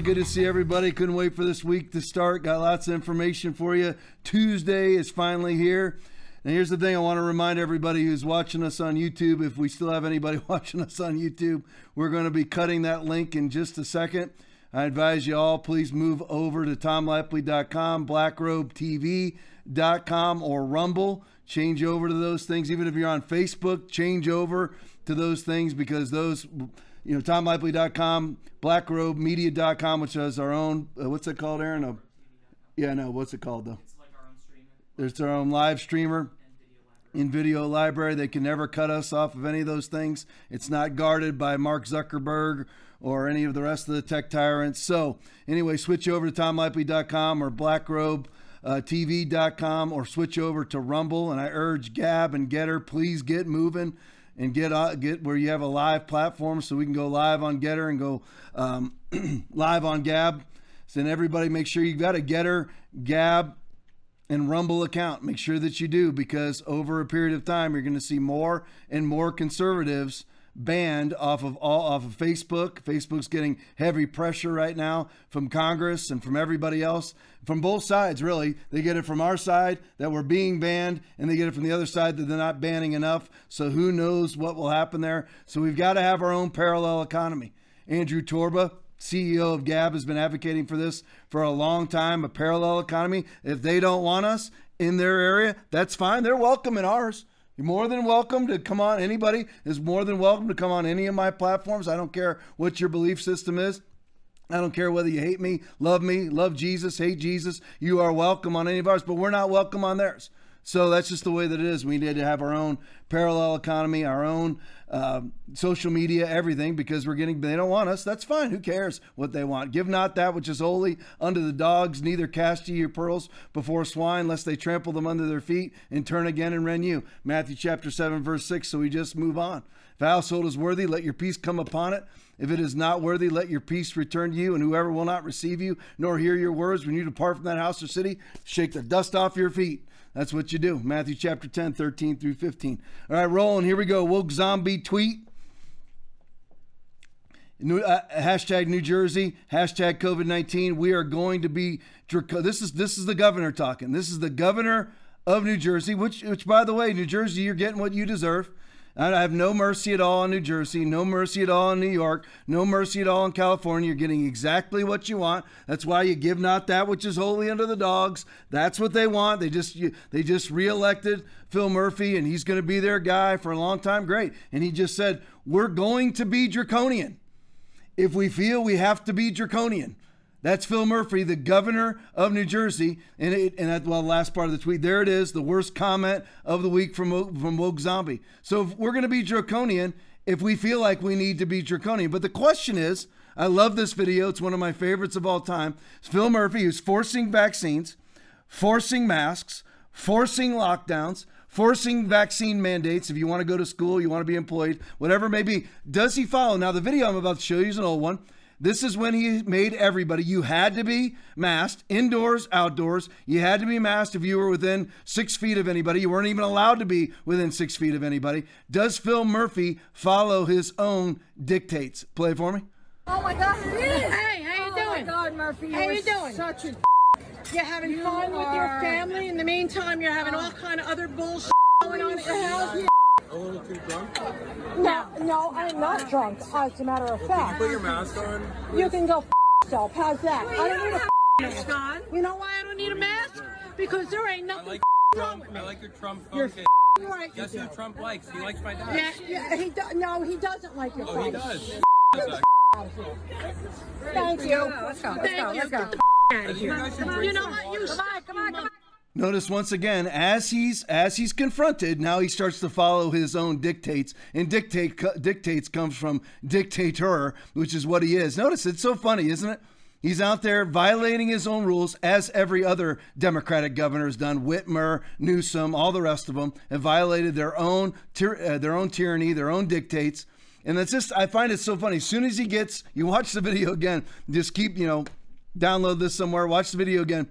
good to see everybody. Couldn't wait for this week to start. Got lots of information for you. Tuesday is finally here. And here's the thing I want to remind everybody who's watching us on YouTube, if we still have anybody watching us on YouTube, we're going to be cutting that link in just a second. I advise you all, please move over to tomlaipply.com, blackrobetv.com, or Rumble. Change over to those things. Even if you're on Facebook, change over to those things because those, you know, tomlaipply.com, blackrobemedia.com, which has our own, uh, what's it called, Aaron? Uh, yeah, no, what's it called, though? It's like our own streamer There's our own live streamer and video library. in video library. They can never cut us off of any of those things. It's not guarded by Mark Zuckerberg or any of the rest of the tech tyrants. So, anyway, switch over to tomlaipply.com or blackrobetv.com or switch over to Rumble. And I urge Gab and Gettr, please get moving and get uh, get where you have a live platform so we can go live on Gettr and go um, live on Gab. So then everybody make sure you've got a Gettr, Gab, and Rumble account. Make sure that you do because over a period of time, you're going to see more and more conservatives banned off of all off of Facebook. Facebook's getting heavy pressure right now from Congress and from everybody else, from both sides. Really, they get it from our side that we're being banned, and they get it from the other side that they're not banning enough. So who knows what will happen there? So we've got to have our own parallel economy. Andrew Torba, CEO of Gab has been advocating for this for a long time, a parallel economy. If they don't want us in their area, that's fine. They're welcome in ours. You're more than welcome to come on. Anybody is more than welcome to come on any of my platforms. I don't care what your belief system is. I don't care whether you hate me, love me, love Jesus, hate Jesus. You are welcome on any of ours, but we're not welcome on theirs. So that's just the way that it is. We need to have our own parallel economy, our own um, social media, everything, because we're getting, they don't want us. That's fine. Who cares what they want? Give not that which is holy unto the dogs, neither cast ye your pearls before swine, lest they trample them under their feet and turn again and rend you. Matthew chapter 7, verse 6. So we just move on. If a household is worthy, let your peace come upon it. If it is not worthy, let your peace return to you, and whoever will not receive you nor hear your words when you depart from that house or city, shake the dust off your feet. That's what you do. Matthew chapter 10, 13 through 15. All right, rolling. Here we go. Woke zombie tweet. New, uh, hashtag New Jersey, hashtag COVID 19. We are going to be, this is, this is the governor talking. This is the governor of New Jersey, which, which, by the way, New Jersey, you're getting what you deserve. I have no mercy at all in New Jersey, no mercy at all in New York, no mercy at all in California. You're getting exactly what you want. That's why you give not that which is holy unto the dogs. That's what they want. They just they just reelected Phil Murphy, and he's going to be their guy for a long time. Great, and he just said we're going to be draconian if we feel we have to be draconian. That's Phil Murphy, the governor of New Jersey. And it, and that, well, the last part of the tweet, there it is, the worst comment of the week from from Woke Zombie. So if we're going to be draconian if we feel like we need to be draconian. But the question is, I love this video. It's one of my favorites of all time. It's Phil Murphy who's forcing vaccines, forcing masks, forcing lockdowns, forcing vaccine mandates. If you want to go to school, you want to be employed, whatever it may be. Does he follow? Now, the video I'm about to show you is an old one. This is when he made everybody, you had to be masked, indoors, outdoors. You had to be masked if you were within six feet of anybody. You weren't even allowed to be within six feet of anybody. Does Phil Murphy follow his own dictates? Play it for me. Oh my God, it is. Hey, how you doing? oh my doing? God, Murphy, How you you are doing? Such a. You're having You fun with your family. In the meantime, you're having all oh. kind of other bullshit going on at your house. A little too drunk? No, no, I'm not drunk. As a matter of fact, Put your mask on. you can go f- yourself. How's that? I don't need a mask on. You know why I don't need a mask? Because there ain't I nothing like wrong Trump. with me. I like your Trump You're focus. right. Guess who Trump likes? He likes my dad. Yeah, Yeah, he do- no, he doesn't like your Oh, he face. does. Thank you. Let's go. Let's Thank you. Get the out of You here. guys should You know what? You water. Come on, come on, come on. Notice once again, as he's as he's confronted, now he starts to follow his own dictates, and dictate dictates comes from dictator, which is what he is. Notice it's so funny, isn't it? He's out there violating his own rules, as every other Democratic governor has done. Whitmer, Newsom, all the rest of them have violated their own uh, their own tyranny, their own dictates. And that's just I find it so funny. As soon as he gets, you watch the video again. Just keep you know, download this somewhere. Watch the video again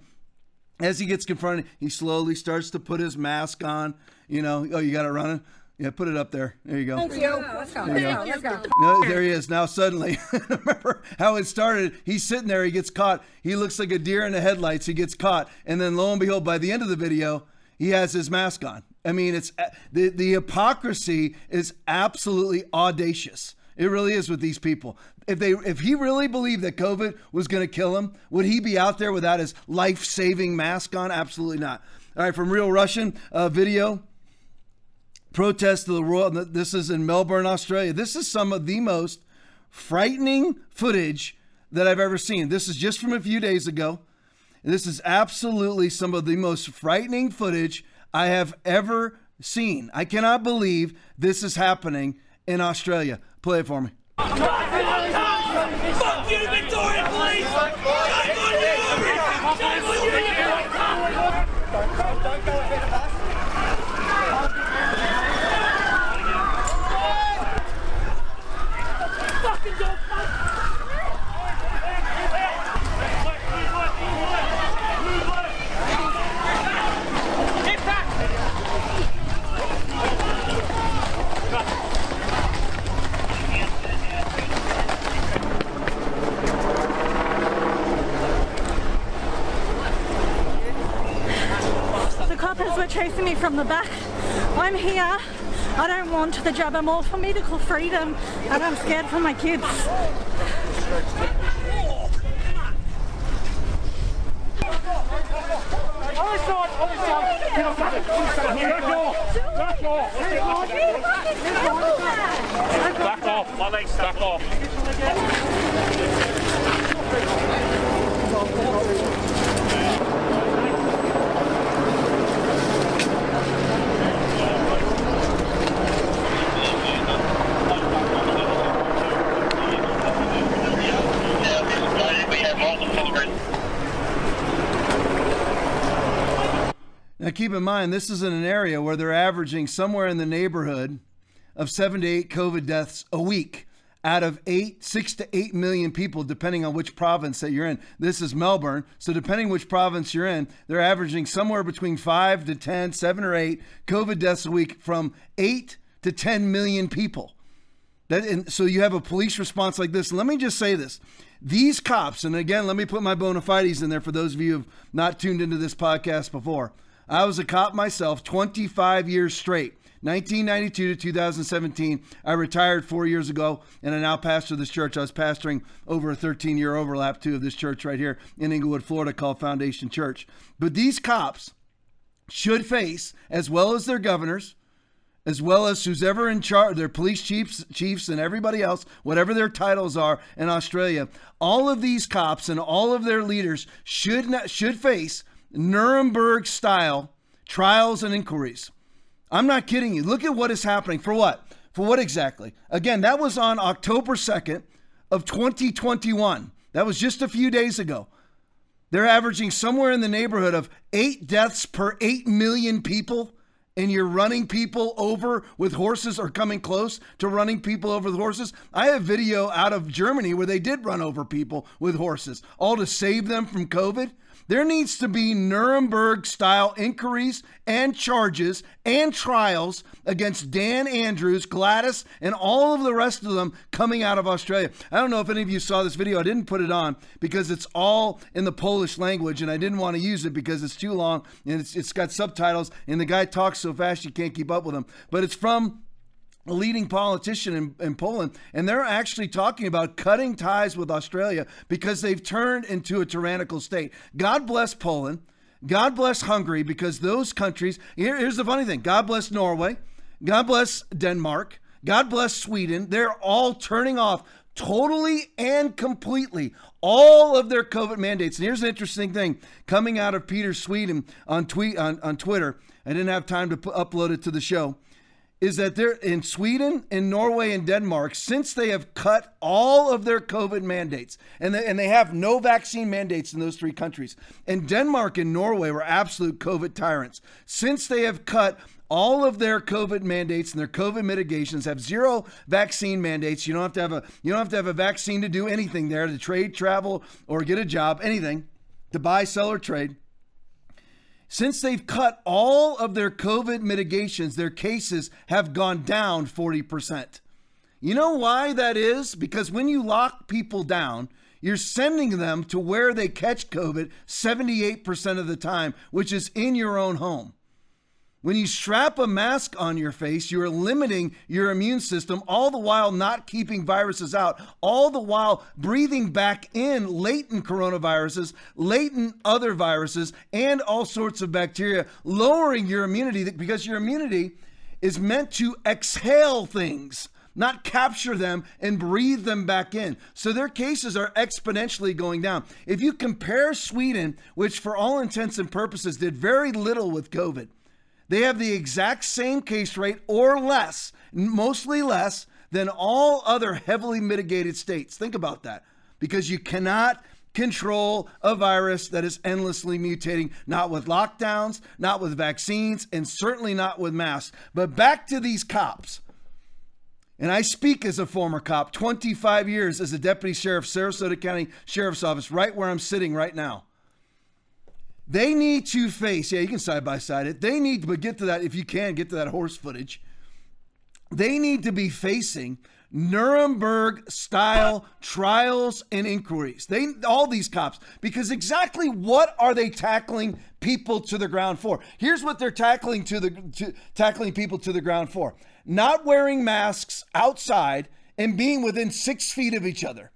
as he gets confronted, he slowly starts to put his mask on. You know, oh, you got it running. Yeah, put it up there. There you go. Thank you. Let's go. Let's go. Let's go. No, there he is. Now suddenly, remember how it started? He's sitting there. He gets caught. He looks like a deer in the headlights. He gets caught, and then lo and behold, by the end of the video, he has his mask on. I mean, it's uh, the the hypocrisy is absolutely audacious. It really is with these people. If they if he really believed that COVID was going to kill him, would he be out there without his life saving mask on? Absolutely not. All right, from Real Russian uh, video protest of the royal. This is in Melbourne, Australia. This is some of the most frightening footage that I've ever seen. This is just from a few days ago. This is absolutely some of the most frightening footage I have ever seen. I cannot believe this is happening in Australia. Play it for me. Fuck you, Victoria Police! Shame on you! Shame on you! The coppers were chasing me from the back. I'm here. I don't want the job. I'm all for medical freedom and I'm scared for my kids. Back off, my legs back off. We have multiple Now, keep in mind, this is in an area where they're averaging somewhere in the neighborhood of seven to eight COVID deaths a week out of eight, six to eight million people, depending on which province that you're in. This is Melbourne. So, depending which province you're in, they're averaging somewhere between five to 10, seven or eight COVID deaths a week from eight to 10 million people. That, and so you have a police response like this. Let me just say this. These cops, and again, let me put my bona fides in there for those of you who have not tuned into this podcast before. I was a cop myself 25 years straight. 1992 to 2017. I retired four years ago, and I now pastor this church. I was pastoring over a 13 year overlap, too, of this church right here in Englewood, Florida, called Foundation Church. But these cops should face, as well as their governors, as well as who's ever in charge, their police chiefs, chiefs, and everybody else, whatever their titles are in Australia, all of these cops and all of their leaders should not, should face Nuremberg style trials and inquiries. I'm not kidding you. Look at what is happening. For what? For what exactly? Again, that was on October 2nd of 2021. That was just a few days ago. They're averaging somewhere in the neighborhood of eight deaths per 8 million people, and you're running people over with horses or coming close to running people over with horses. I have video out of Germany where they did run over people with horses, all to save them from COVID. There needs to be Nuremberg style inquiries and charges and trials against Dan Andrews, Gladys, and all of the rest of them coming out of Australia. I don't know if any of you saw this video. I didn't put it on because it's all in the Polish language and I didn't want to use it because it's too long and it's, it's got subtitles and the guy talks so fast you can't keep up with him. But it's from a leading politician in, in Poland, and they're actually talking about cutting ties with Australia because they've turned into a tyrannical state. God bless Poland. God bless Hungary because those countries, here, here's the funny thing God bless Norway. God bless Denmark. God bless Sweden. They're all turning off totally and completely all of their COVID mandates. And here's an interesting thing coming out of Peter Sweden on tweet on, on Twitter. I didn't have time to p- upload it to the show is that they're in Sweden, in Norway, and Denmark, since they have cut all of their COVID mandates, and they, and they have no vaccine mandates in those three countries. And Denmark and Norway were absolute COVID tyrants. Since they have cut all of their COVID mandates and their COVID mitigations have zero vaccine mandates. You don't have to have a you don't have to have a vaccine to do anything there to trade, travel, or get a job, anything to buy, sell, or trade Since they've cut all of their COVID mitigations, their cases have gone down 40%. You know why that is? Because when you lock people down, you're sending them to where they catch COVID 78% of the time, which is in your own home. When you strap a mask on your face, you're limiting your immune system, all the while not keeping viruses out, all the while breathing back in latent coronaviruses, latent other viruses, and all sorts of bacteria, lowering your immunity because your immunity is meant to exhale things. Not capture them and breathe them back in. So their cases are exponentially going down. If you compare Sweden, which for all intents and purposes did very little with COVID, they have the exact same case rate or less, mostly less than all other heavily mitigated states. Think about that because you cannot control a virus that is endlessly mutating, not with lockdowns, not with vaccines, and certainly not with masks. But back to these cops. And I speak as a former cop, 25 years as a deputy sheriff, Sarasota County Sheriff's Office, right where I'm sitting right now. They need to face, yeah, you can side by side it. They need to, but get to that, if you can, get to that horse footage. They need to be facing Nuremberg style trials and inquiries. They all these cops because exactly what are they tackling people to the ground for? Here's what they're tackling to the to, tackling people to the ground for: not wearing masks outside and being within six feet of each other.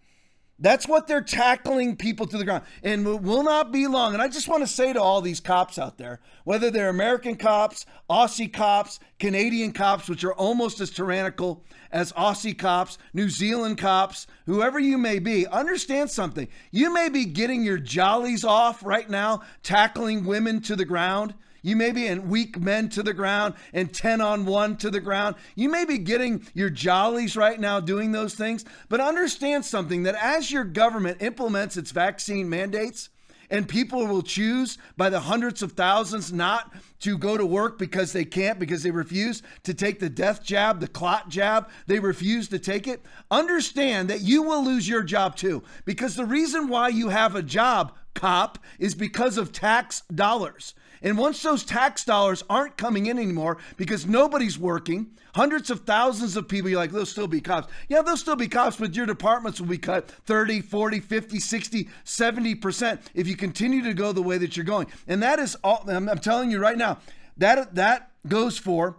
That's what they're tackling people to the ground. And it will not be long. And I just want to say to all these cops out there, whether they're American cops, Aussie cops, Canadian cops, which are almost as tyrannical as Aussie cops, New Zealand cops, whoever you may be, understand something. You may be getting your jollies off right now, tackling women to the ground. You may be in weak men to the ground and 10 on 1 to the ground. You may be getting your jollies right now doing those things, but understand something that as your government implements its vaccine mandates, and people will choose by the hundreds of thousands not to go to work because they can't, because they refuse to take the death jab, the clot jab. They refuse to take it. Understand that you will lose your job too, because the reason why you have a job, cop, is because of tax dollars. And once those tax dollars aren't coming in anymore because nobody's working, hundreds of thousands of people, you're like, they'll still be cops. Yeah, they'll still be cops, but your departments will be cut 30, 40, 50, 60, 70% if you continue to go the way that you're going. And that is all, I'm, I'm telling you right now, that, that goes for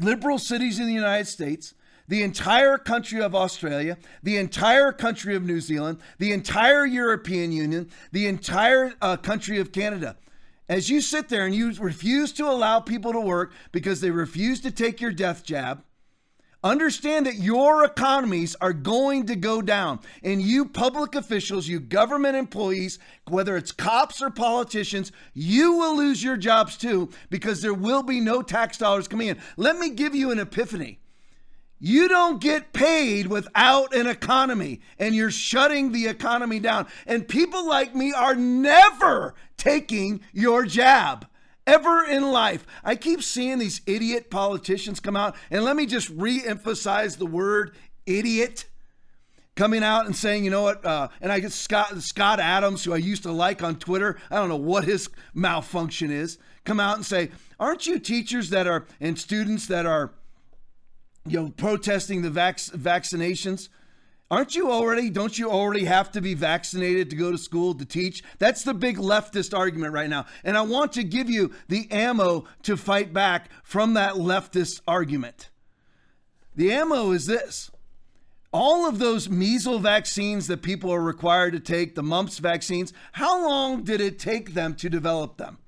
liberal cities in the United States the entire country of Australia, the entire country of New Zealand, the entire European Union, the entire uh, country of Canada as you sit there and you refuse to allow people to work because they refuse to take your death jab, understand that your economies are going to go down. And you public officials, you government employees, whether it's cops or politicians, you will lose your jobs too because there will be no tax dollars coming in. Let me give you an epiphany. You don't get paid without an economy, and you're shutting the economy down. And people like me are never taking your jab ever in life. I keep seeing these idiot politicians come out, and let me just re emphasize the word idiot. Coming out and saying, you know what, uh, and I get Scott Scott Adams, who I used to like on Twitter. I don't know what his malfunction is. Come out and say, aren't you teachers that are and students that are you know, protesting the vac- vaccinations. Aren't you already, don't you already have to be vaccinated to go to school to teach? That's the big leftist argument right now. And I want to give you the ammo to fight back from that leftist argument. The ammo is this all of those measles vaccines that people are required to take, the mumps vaccines, how long did it take them to develop them?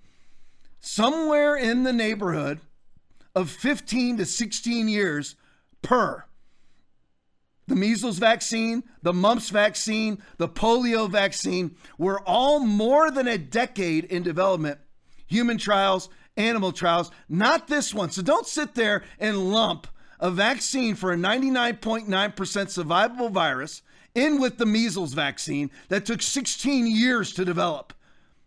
Somewhere in the neighborhood of 15 to 16 years per. The measles vaccine, the mumps vaccine, the polio vaccine were all more than a decade in development. Human trials, animal trials, not this one. So don't sit there and lump a vaccine for a 99.9% survivable virus in with the measles vaccine that took 16 years to develop.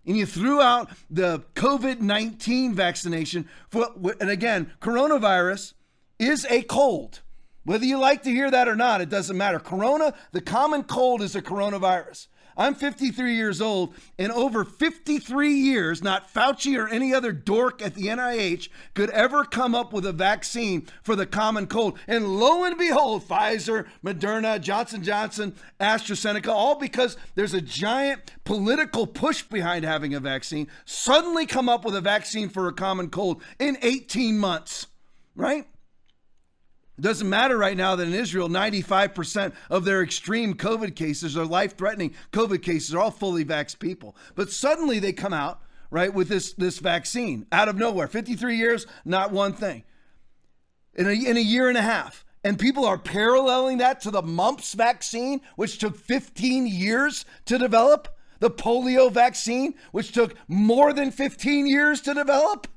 And you threw out the COVID 19 vaccination for, and again, coronavirus is a cold. Whether you like to hear that or not, it doesn't matter. Corona, the common cold is a coronavirus. I'm 53 years old, and over 53 years, not Fauci or any other dork at the NIH could ever come up with a vaccine for the common cold. And lo and behold, Pfizer, Moderna, Johnson Johnson, AstraZeneca, all because there's a giant political push behind having a vaccine, suddenly come up with a vaccine for a common cold in 18 months, right? It doesn't matter right now that in Israel, 95% of their extreme COVID cases or life threatening COVID cases are all fully vaxxed people. But suddenly they come out, right, with this, this vaccine out of nowhere. 53 years, not one thing. In a, in a year and a half. And people are paralleling that to the mumps vaccine, which took 15 years to develop, the polio vaccine, which took more than 15 years to develop.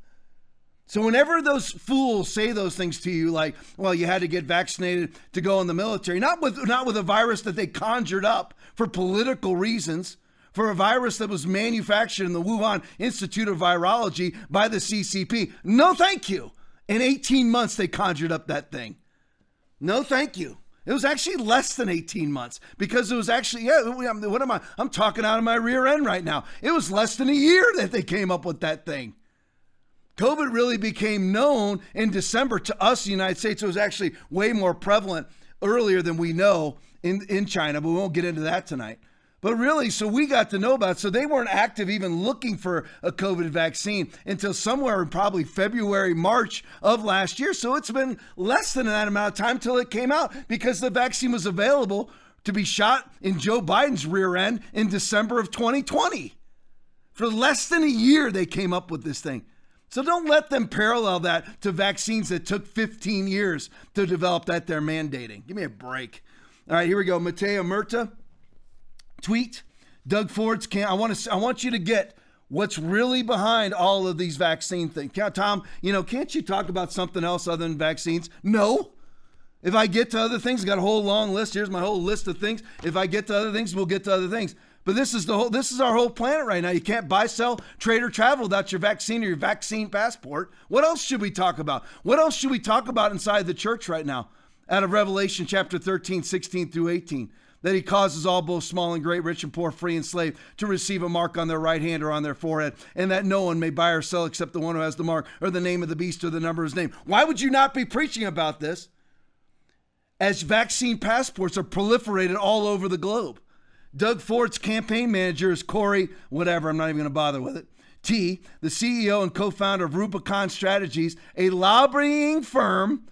So whenever those fools say those things to you, like, well, you had to get vaccinated to go in the military, not with not with a virus that they conjured up for political reasons, for a virus that was manufactured in the Wuhan Institute of Virology by the CCP. No, thank you. In 18 months, they conjured up that thing. No, thank you. It was actually less than 18 months because it was actually, yeah, what am I? I'm talking out of my rear end right now. It was less than a year that they came up with that thing. COVID really became known in December to us, the United States. It was actually way more prevalent earlier than we know in, in China, but we won't get into that tonight. But really, so we got to know about it. So they weren't active even looking for a COVID vaccine until somewhere in probably February, March of last year. So it's been less than that amount of time till it came out because the vaccine was available to be shot in Joe Biden's rear end in December of 2020. For less than a year, they came up with this thing. So don't let them parallel that to vaccines that took 15 years to develop that they're mandating. Give me a break. All right, here we go. Matteo Murta tweet. Doug Ford's can I want to I want you to get what's really behind all of these vaccine things. Tom, you know, can't you talk about something else other than vaccines? No. If I get to other things, I got a whole long list. Here's my whole list of things. If I get to other things, we'll get to other things. But this is the whole this is our whole planet right now. You can't buy, sell, trade, or travel without your vaccine or your vaccine passport. What else should we talk about? What else should we talk about inside the church right now? Out of Revelation chapter 13, 16 through 18. That he causes all both small and great, rich and poor, free and slave, to receive a mark on their right hand or on their forehead, and that no one may buy or sell except the one who has the mark, or the name of the beast, or the number of his name. Why would you not be preaching about this? As vaccine passports are proliferated all over the globe. Doug Ford's campaign manager is Corey, whatever, I'm not even going to bother with it. T, the CEO and co founder of Rubicon Strategies, a lobbying firm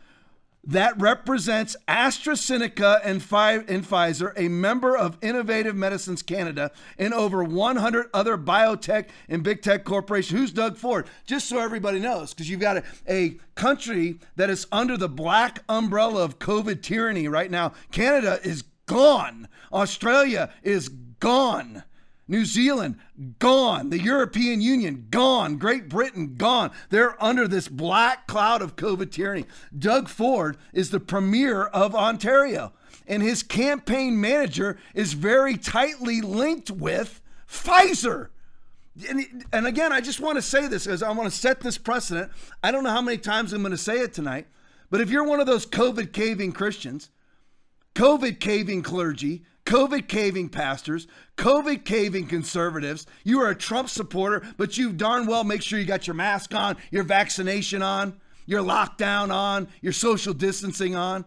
that represents AstraZeneca and, Pfizer, a member of Innovative Medicines Canada, and over 100 other biotech and big tech corporations. Who's Doug Ford? Just so everybody knows, because you've got a, a country that is under the black umbrella of COVID tyranny right now. Canada is gone. Australia is gone. New Zealand, gone. The European Union, gone. Great Britain, gone. They're under this black cloud of COVID tyranny. Doug Ford is the premier of Ontario, and his campaign manager is very tightly linked with Pfizer. And, and again, I just want to say this because I want to set this precedent. I don't know how many times I'm going to say it tonight, but if you're one of those COVID caving Christians, COVID caving clergy, COVID caving pastors, COVID caving conservatives. You are a Trump supporter, but you darn well make sure you got your mask on, your vaccination on, your lockdown on, your social distancing on.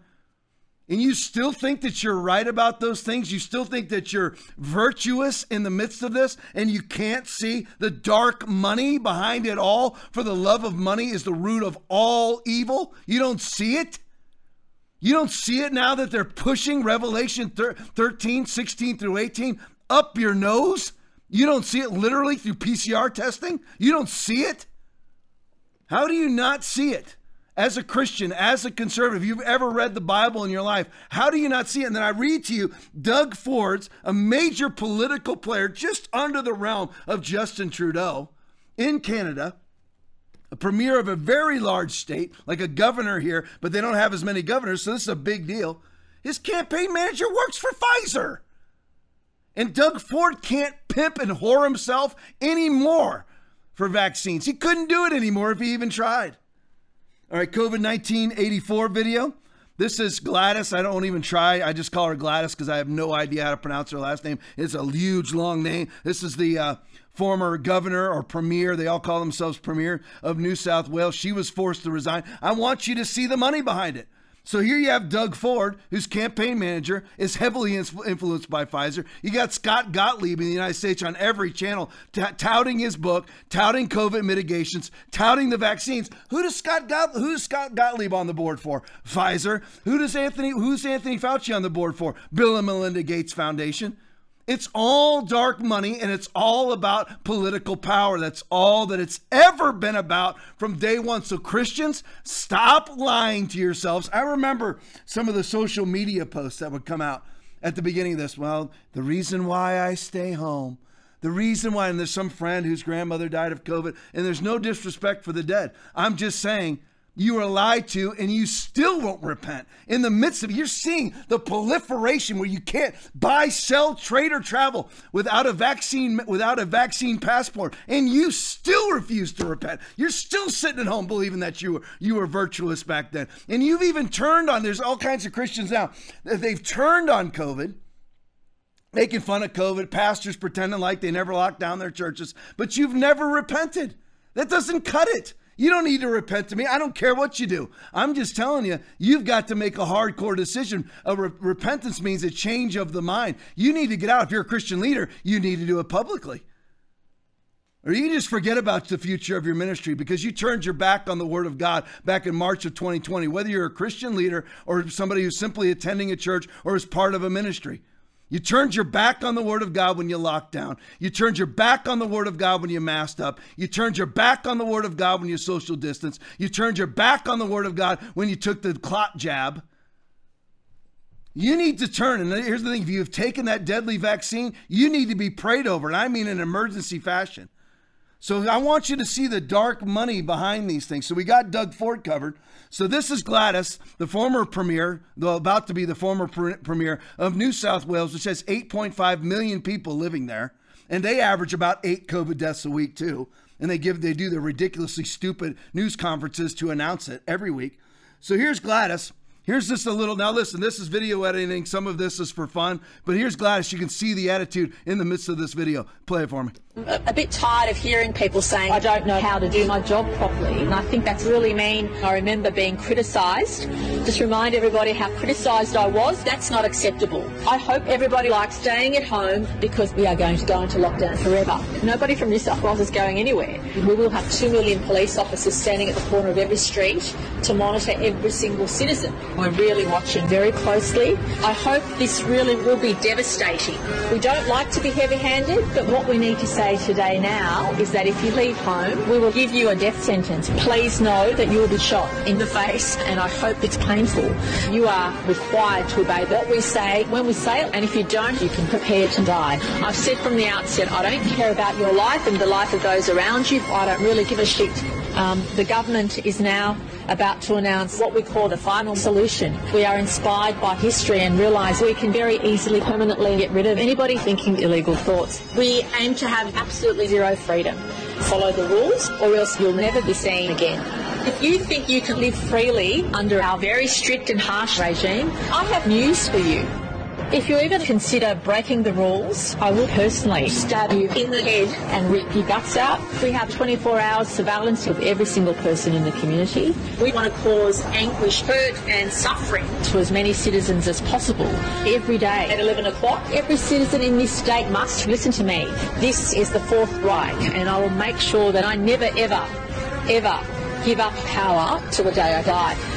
And you still think that you're right about those things? You still think that you're virtuous in the midst of this and you can't see the dark money behind it all? For the love of money is the root of all evil. You don't see it? You don't see it now that they're pushing Revelation 13, 16 through 18 up your nose? You don't see it literally through PCR testing? You don't see it? How do you not see it? As a Christian, as a conservative, you've ever read the Bible in your life, how do you not see it? And then I read to you Doug Ford's, a major political player just under the realm of Justin Trudeau in Canada, a premier of a very large state, like a governor here, but they don't have as many governors, so this is a big deal. His campaign manager works for Pfizer. And Doug Ford can't pimp and whore himself anymore for vaccines. He couldn't do it anymore if he even tried. All right, COVID 19 84 video. This is Gladys. I don't even try. I just call her Gladys because I have no idea how to pronounce her last name. It's a huge, long name. This is the uh, former governor or premier. They all call themselves premier of New South Wales. She was forced to resign. I want you to see the money behind it. So here you have Doug Ford, whose campaign manager is heavily influenced by Pfizer. You got Scott Gottlieb in the United States on every channel t- touting his book, touting COVID mitigations, touting the vaccines. Who does Scott Gott- who's Scott Gottlieb on the board for? Pfizer. Who does Anthony who's Anthony Fauci on the board for? Bill and Melinda Gates Foundation. It's all dark money and it's all about political power. That's all that it's ever been about from day one. So, Christians, stop lying to yourselves. I remember some of the social media posts that would come out at the beginning of this. Well, the reason why I stay home, the reason why, and there's some friend whose grandmother died of COVID, and there's no disrespect for the dead. I'm just saying, you were lied to and you still won't repent. In the midst of you're seeing the proliferation where you can't buy, sell, trade, or travel without a vaccine without a vaccine passport, and you still refuse to repent. You're still sitting at home believing that you were you were virtuous back then. And you've even turned on there's all kinds of Christians now that they've turned on COVID making fun of COVID, pastors pretending like they never locked down their churches, but you've never repented. That doesn't cut it. You don't need to repent to me. I don't care what you do. I'm just telling you, you've got to make a hardcore decision. A re- repentance means a change of the mind. You need to get out. If you're a Christian leader, you need to do it publicly. Or you just forget about the future of your ministry because you turned your back on the Word of God back in March of 2020, whether you're a Christian leader or somebody who's simply attending a church or is part of a ministry. You turned your back on the Word of God when you locked down. You turned your back on the Word of God when you masked up. You turned your back on the Word of God when you social distance. You turned your back on the Word of God when you took the clot jab. You need to turn. And here's the thing if you've taken that deadly vaccine, you need to be prayed over. And I mean in emergency fashion. So I want you to see the dark money behind these things. So we got Doug Ford covered. So this is Gladys, the former premier, though about to be the former premier of New South Wales, which has 8.5 million people living there, and they average about eight COVID deaths a week too. And they give they do the ridiculously stupid news conferences to announce it every week. So here's Gladys. Here's just a little. Now, listen, this is video editing. Some of this is for fun, but here's Gladys. You can see the attitude in the midst of this video. Play it for me. a, a bit tired of hearing people saying, I don't know how to do my job properly. And I think that's really mean. I remember being criticised. Just remind everybody how criticised I was. That's not acceptable. I hope everybody likes staying at home because we are going to go into lockdown forever. Nobody from New South Wales is going anywhere. We will have two million police officers standing at the corner of every street to monitor every single citizen. We're really watching very closely. I hope this really will be devastating. We don't like to be heavy-handed, but what we need to say today now is that if you leave home, we will give you a death sentence. Please know that you will be shot in the face, and I hope it's painful. You are required to obey what we say when we say it, and if you don't, you can prepare to die. I've said from the outset, I don't care about your life and the life of those around you. I don't really give a shit. Um, the government is now about to announce what we call the final solution. We are inspired by history and realise we can very easily permanently get rid of anybody thinking illegal thoughts. We aim to have absolutely zero freedom. Follow the rules or else you'll never be seen again. If you think you can live freely under our very strict and harsh regime, I have news for you. If you even consider breaking the rules, I will personally stab you in the head and rip your guts out. We have 24 hours surveillance of every single person in the community. We want to cause anguish, hurt and suffering to as many citizens as possible. Every day at 11 o'clock, every citizen in this state must listen to me. This is the Fourth Reich and I will make sure that I never ever, ever give up power till the day I die.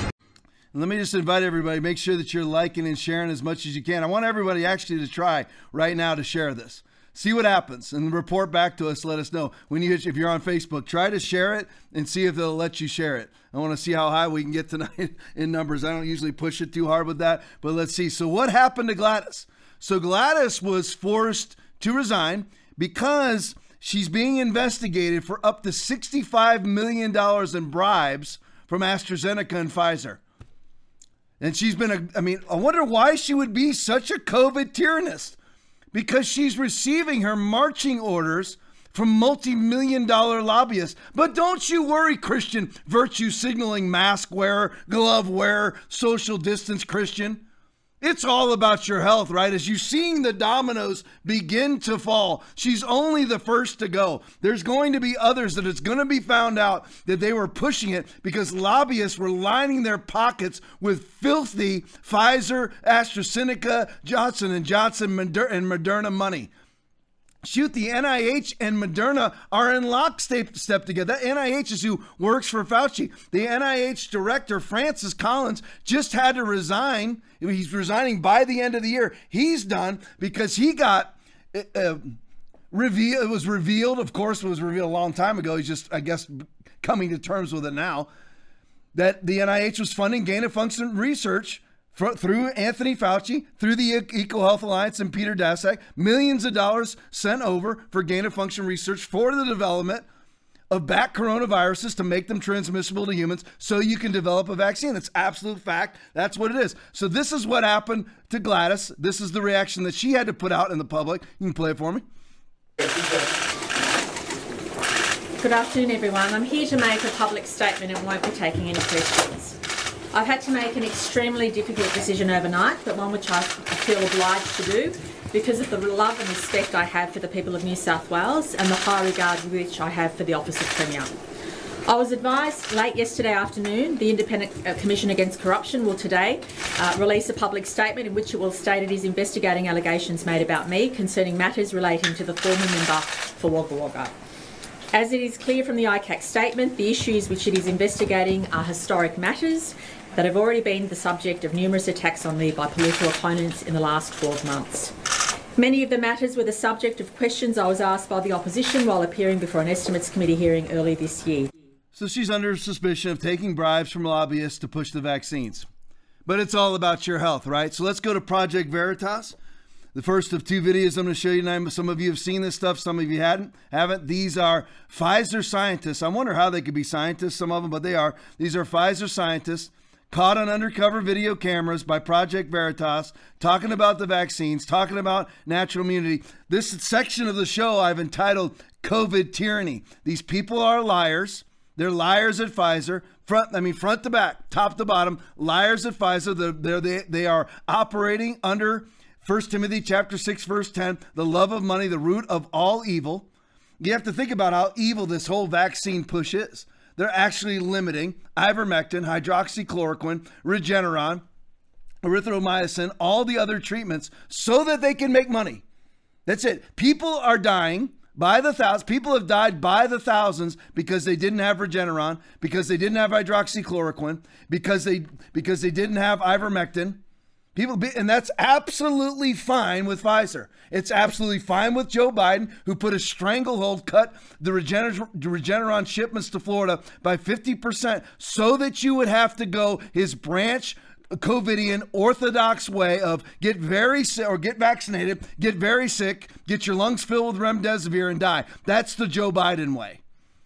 Let me just invite everybody, make sure that you're liking and sharing as much as you can. I want everybody actually to try right now to share this. See what happens and report back to us. Let us know when you if you're on Facebook. Try to share it and see if they'll let you share it. I want to see how high we can get tonight in numbers. I don't usually push it too hard with that, but let's see. So what happened to Gladys? So Gladys was forced to resign because she's being investigated for up to $65 million in bribes from AstraZeneca and Pfizer. And she's been a, I mean, I wonder why she would be such a COVID tyrannist. Because she's receiving her marching orders from multi million dollar lobbyists. But don't you worry, Christian virtue signaling mask wearer, glove wearer, social distance Christian. It's all about your health, right? As you're seeing the dominoes begin to fall, she's only the first to go. There's going to be others that it's going to be found out that they were pushing it because lobbyists were lining their pockets with filthy Pfizer, AstraZeneca, Johnson and Johnson, and Moderna money. Shoot, the NIH and Moderna are in lockstep step together. That NIH is who works for Fauci. The NIH director, Francis Collins, just had to resign. He's resigning by the end of the year. He's done because he got uh, uh, revealed. It was revealed, of course, it was revealed a long time ago. He's just, I guess, coming to terms with it now. That the NIH was funding gain of function research through Anthony Fauci, through the Eco Health Alliance and Peter Daszak, millions of dollars sent over for gain of function research for the development of bat coronaviruses to make them transmissible to humans so you can develop a vaccine. That's absolute fact. That's what it is. So this is what happened to Gladys. This is the reaction that she had to put out in the public. You can play it for me. Good afternoon, everyone. I'm here to make a public statement and won't be taking any questions. I've had to make an extremely difficult decision overnight, but one which I feel obliged to do because of the love and respect I have for the people of New South Wales and the high regard which I have for the office of Premier. I was advised late yesterday afternoon the Independent uh, Commission Against Corruption will today uh, release a public statement in which it will state it is investigating allegations made about me concerning matters relating to the former member for Wagga Wagga. As it is clear from the ICAC statement, the issues which it is investigating are historic matters that have already been the subject of numerous attacks on me by political opponents in the last 12 months. Many of the matters were the subject of questions I was asked by the opposition while appearing before an Estimates Committee hearing early this year. So she's under suspicion of taking bribes from lobbyists to push the vaccines. But it's all about your health, right? So let's go to Project Veritas. The first of two videos I'm going to show you tonight. Some of you have seen this stuff, some of you hadn't, haven't. These are Pfizer scientists. I wonder how they could be scientists, some of them, but they are. These are Pfizer scientists caught on undercover video cameras by Project Veritas talking about the vaccines, talking about natural immunity. This section of the show I've entitled COVID Tyranny. These people are liars. They're liars at Pfizer, front. I mean, front to back, top to bottom. Liars at Pfizer. They're, they're, they they are operating under 1 Timothy chapter six, verse ten. The love of money, the root of all evil. You have to think about how evil this whole vaccine push is. They're actually limiting ivermectin, hydroxychloroquine, Regeneron, erythromycin, all the other treatments so that they can make money. That's it. People are dying by the thousands. People have died by the thousands because they didn't have Regeneron, because they didn't have hydroxychloroquine, because they because they didn't have ivermectin. People be, and that's absolutely fine with Pfizer. It's absolutely fine with Joe Biden, who put a stranglehold, cut the Regener- Regeneron shipments to Florida by 50% so that you would have to go his branch COVIDian orthodox way of get very sick or get vaccinated, get very sick, get your lungs filled with remdesivir and die. That's the Joe Biden way.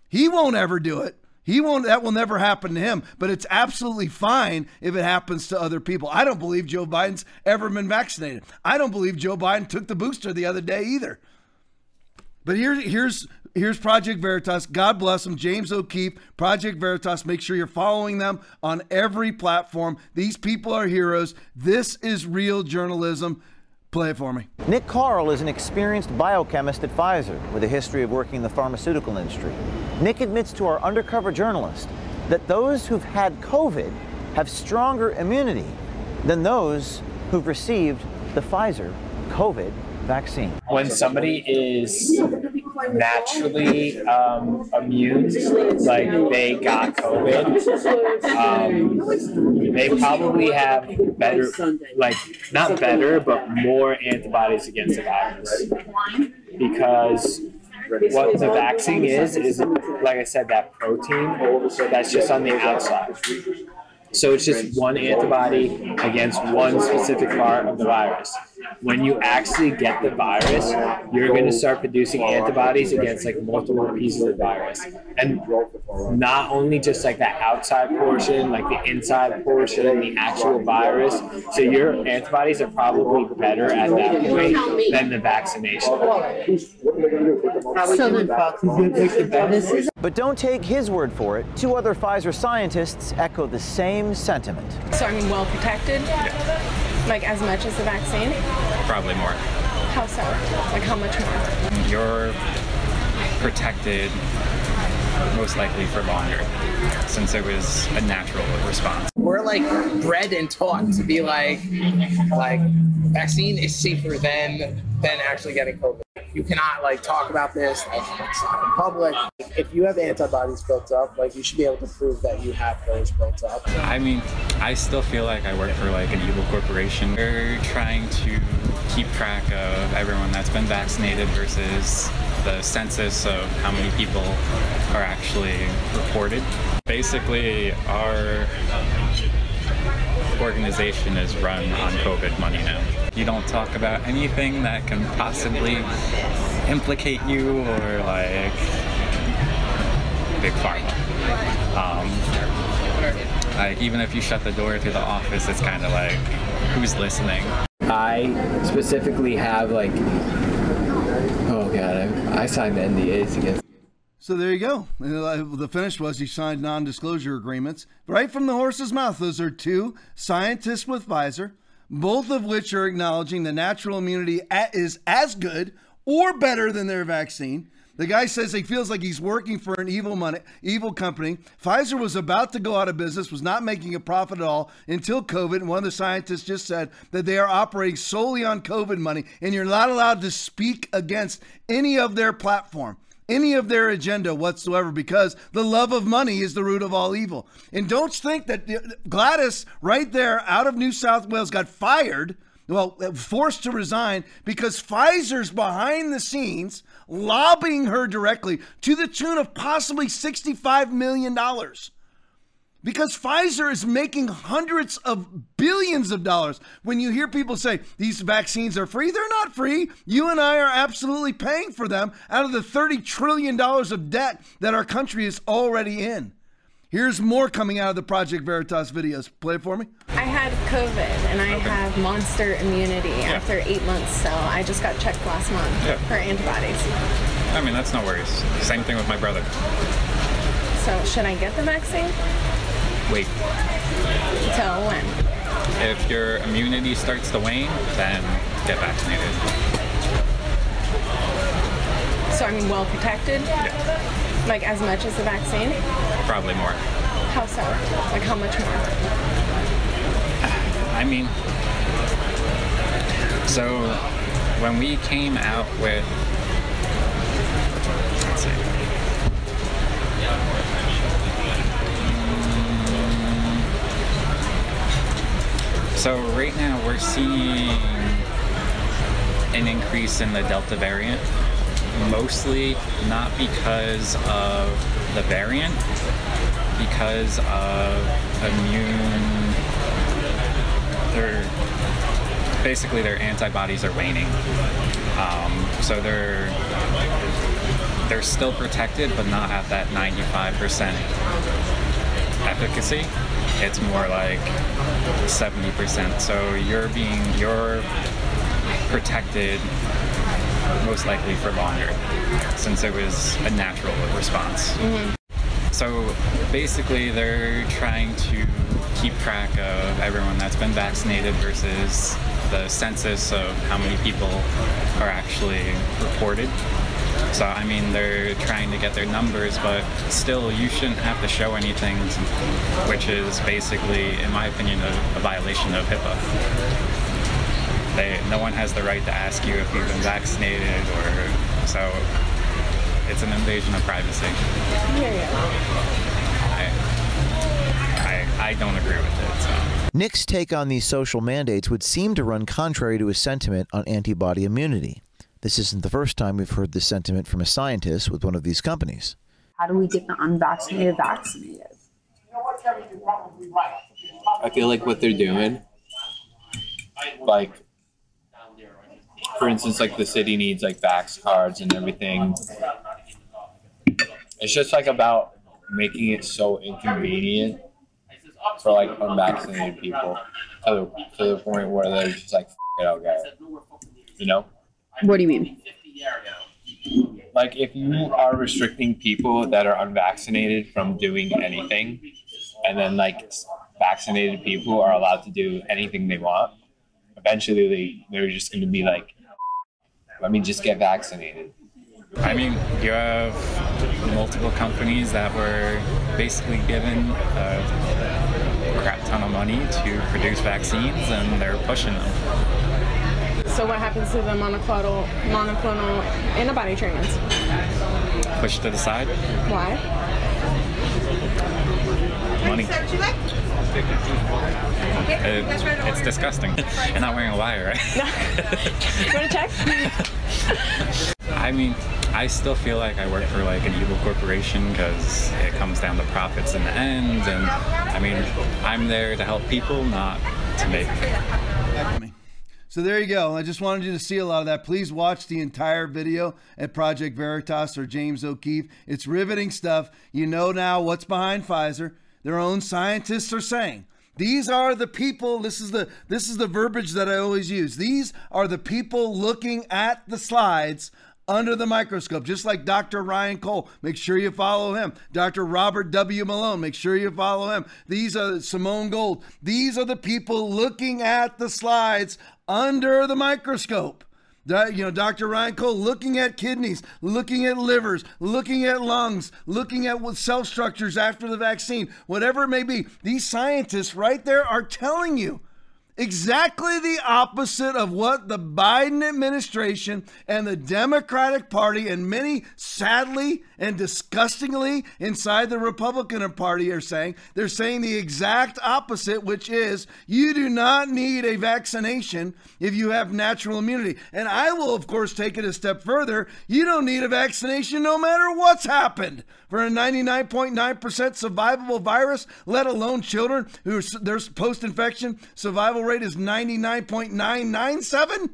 He won't ever do it. He won't that will never happen to him, but it's absolutely fine if it happens to other people. I don't believe Joe Biden's ever been vaccinated. I don't believe Joe Biden took the booster the other day either. But here, here's here's Project Veritas. God bless them. James O'Keefe, Project Veritas. Make sure you're following them on every platform. These people are heroes. This is real journalism. Play it for me. Nick Karl is an experienced biochemist at Pfizer with a history of working in the pharmaceutical industry. Nick admits to our undercover journalist that those who've had COVID have stronger immunity than those who've received the Pfizer COVID vaccine. When somebody is naturally um, immune, like they got COVID, um, they probably have better, like not better, but more antibodies against the virus. Because what the vaccine is, is like I said, that protein that's just on the outside. So it's just one antibody against one specific part of the virus. When you actually get the virus, you're going to start producing antibodies against like multiple pieces of the virus, and not only just like that outside portion, like the inside portion, the actual virus. So your antibodies are probably better at that point than the vaccination. But don't take his word for it. Two other Pfizer scientists echo the same sentiment. So I mean, well protected. Like as much as the vaccine. Probably more. How so? Like how much more? You're protected most likely for longer since it was a natural response. We're like bred and taught to be like, like vaccine is safer than than actually getting COVID. You cannot like talk about this like it's not in public. If you have antibodies built up, like you should be able to prove that you have those built up. I mean, I still feel like I work for like an evil corporation. They're trying to keep track of everyone that's been vaccinated versus the census of how many people are actually reported. Basically, our organization is run on COVID money now. You don't talk about anything that can possibly implicate you or like big pharma. Um, like even if you shut the door to the office, it's kind of like who's listening. I specifically have like, oh god, I, I signed the NDAs against. So there you go. Uh, The finish was he signed non-disclosure agreements right from the horse's mouth. Those are two scientists with Pfizer, both of which are acknowledging the natural immunity is as good or better than their vaccine. The guy says he feels like he's working for an evil money, evil company. Pfizer was about to go out of business, was not making a profit at all until COVID. And one of the scientists just said that they are operating solely on COVID money, and you're not allowed to speak against any of their platform any of their agenda whatsoever because the love of money is the root of all evil. And don't think that Gladys, right there out of New South Wales, got fired, well, forced to resign because Pfizer's behind the scenes lobbying her directly to the tune of possibly $65 million. Because Pfizer is making hundreds of billions of dollars. When you hear people say these vaccines are free, they're not free. You and I are absolutely paying for them out of the $30 trillion of debt that our country is already in. Here's more coming out of the Project Veritas videos. Play it for me. I had COVID and I have monster immunity after eight months, so I just got checked last month Yeah. for antibodies. I mean, that's no worries. Same thing with my brother. So should I get the vaccine? Wait, Until when? if your immunity starts to wane, then get vaccinated. So I mean, well protected. Yeah. Like as much as the vaccine. Probably more. How so? Like how much more? I mean, so when we came out with, let's see. So right now we're seeing an increase in the Delta variant, mostly not because of the variant, because of immune they're basically their antibodies are waning. Um, so they're they're still protected, but not at that 95% efficacy. It's more like 70%. So you're being you're protected most likely for longer, since it was a natural response. Mm-hmm. So basically, they're trying to keep track of everyone that's been vaccinated versus the census of how many people are actually reported. So, uh, I mean, they're trying to get their numbers, but still, you shouldn't have to show anything, which is basically, in my opinion, a, a violation of HIPAA. They, no one has the right to ask you if you've been vaccinated, or so it's an invasion of privacy. I, I, I don't agree with it. So. Nick's take on these social mandates would seem to run contrary to his sentiment on antibody immunity. This isn't the first time we've heard this sentiment from a scientist with one of these companies. How do we get the unvaccinated vaccinated? I feel like what they're doing, like for instance, like the city needs like vax cards and everything. It's just like about making it so inconvenient for like unvaccinated people to the, to the point where they're just like, "F- it, I'll get it. You know? What do you mean? Like if you are restricting people that are unvaccinated from doing anything, and then like vaccinated people are allowed to do anything they want, eventually they, they're just going to be like, let me just get vaccinated. I mean, you have multiple companies that were basically given a crap ton of money to produce vaccines, and they're pushing them. So what happens to the monoclonal monoclonal antibody treatments? Pushed to the side. Why? Money. It- it's disgusting. You're not wearing a wire, right? No. You want to check? I mean, I still feel like I work for like an evil corporation because it comes down to profits in the end. And I mean, I'm there to help people, not to make. So there you go. I just wanted you to see a lot of that. Please watch the entire video at Project Veritas or James O'Keefe. It's riveting stuff. You know now what's behind Pfizer. Their own scientists are saying these are the people. This is the this is the verbiage that I always use. These are the people looking at the slides under the microscope, just like Dr. Ryan Cole. Make sure you follow him. Dr. Robert W. Malone. Make sure you follow him. These are Simone Gold. These are the people looking at the slides under the microscope. You know, Dr. Ryan Cole looking at kidneys, looking at livers, looking at lungs, looking at what cell structures after the vaccine, whatever it may be. These scientists right there are telling you exactly the opposite of what the Biden administration and the Democratic Party and many sadly and disgustingly inside the Republican Party are saying. They're saying the exact opposite, which is you do not need a vaccination if you have natural immunity. And I will, of course, take it a step further. You don't need a vaccination no matter what's happened for a 99.9% survivable virus, let alone children who their post infection survival rate is 99.997.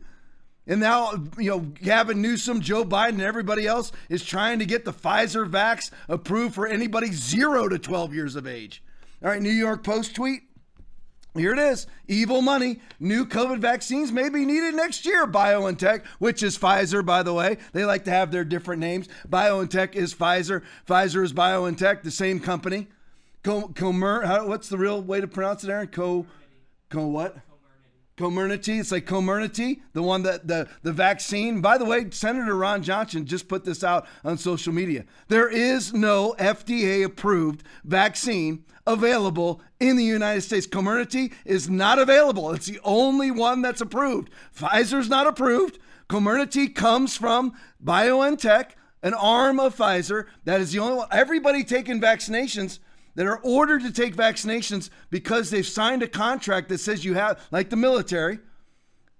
And now, you know, Gavin Newsom, Joe Biden, and everybody else is trying to get the Pfizer vax approved for anybody zero to 12 years of age. All right, New York Post tweet. Here it is. Evil money. New COVID vaccines may be needed next year. BioNTech, which is Pfizer, by the way. They like to have their different names. BioNTech is Pfizer. Pfizer is BioNTech, the same company. Co, Comer, what's the real way to pronounce it, Aaron? Co, co what? Comirnaty. It's like Comirnaty, the one that the the vaccine. By the way, Senator Ron Johnson just put this out on social media. There is no FDA approved vaccine available in the United States. Comirnaty is not available. It's the only one that's approved. Pfizer's not approved. Comirnaty comes from BioNTech, an arm of Pfizer. That is the only one. Everybody taking vaccinations that are ordered to take vaccinations because they've signed a contract that says you have, like the military,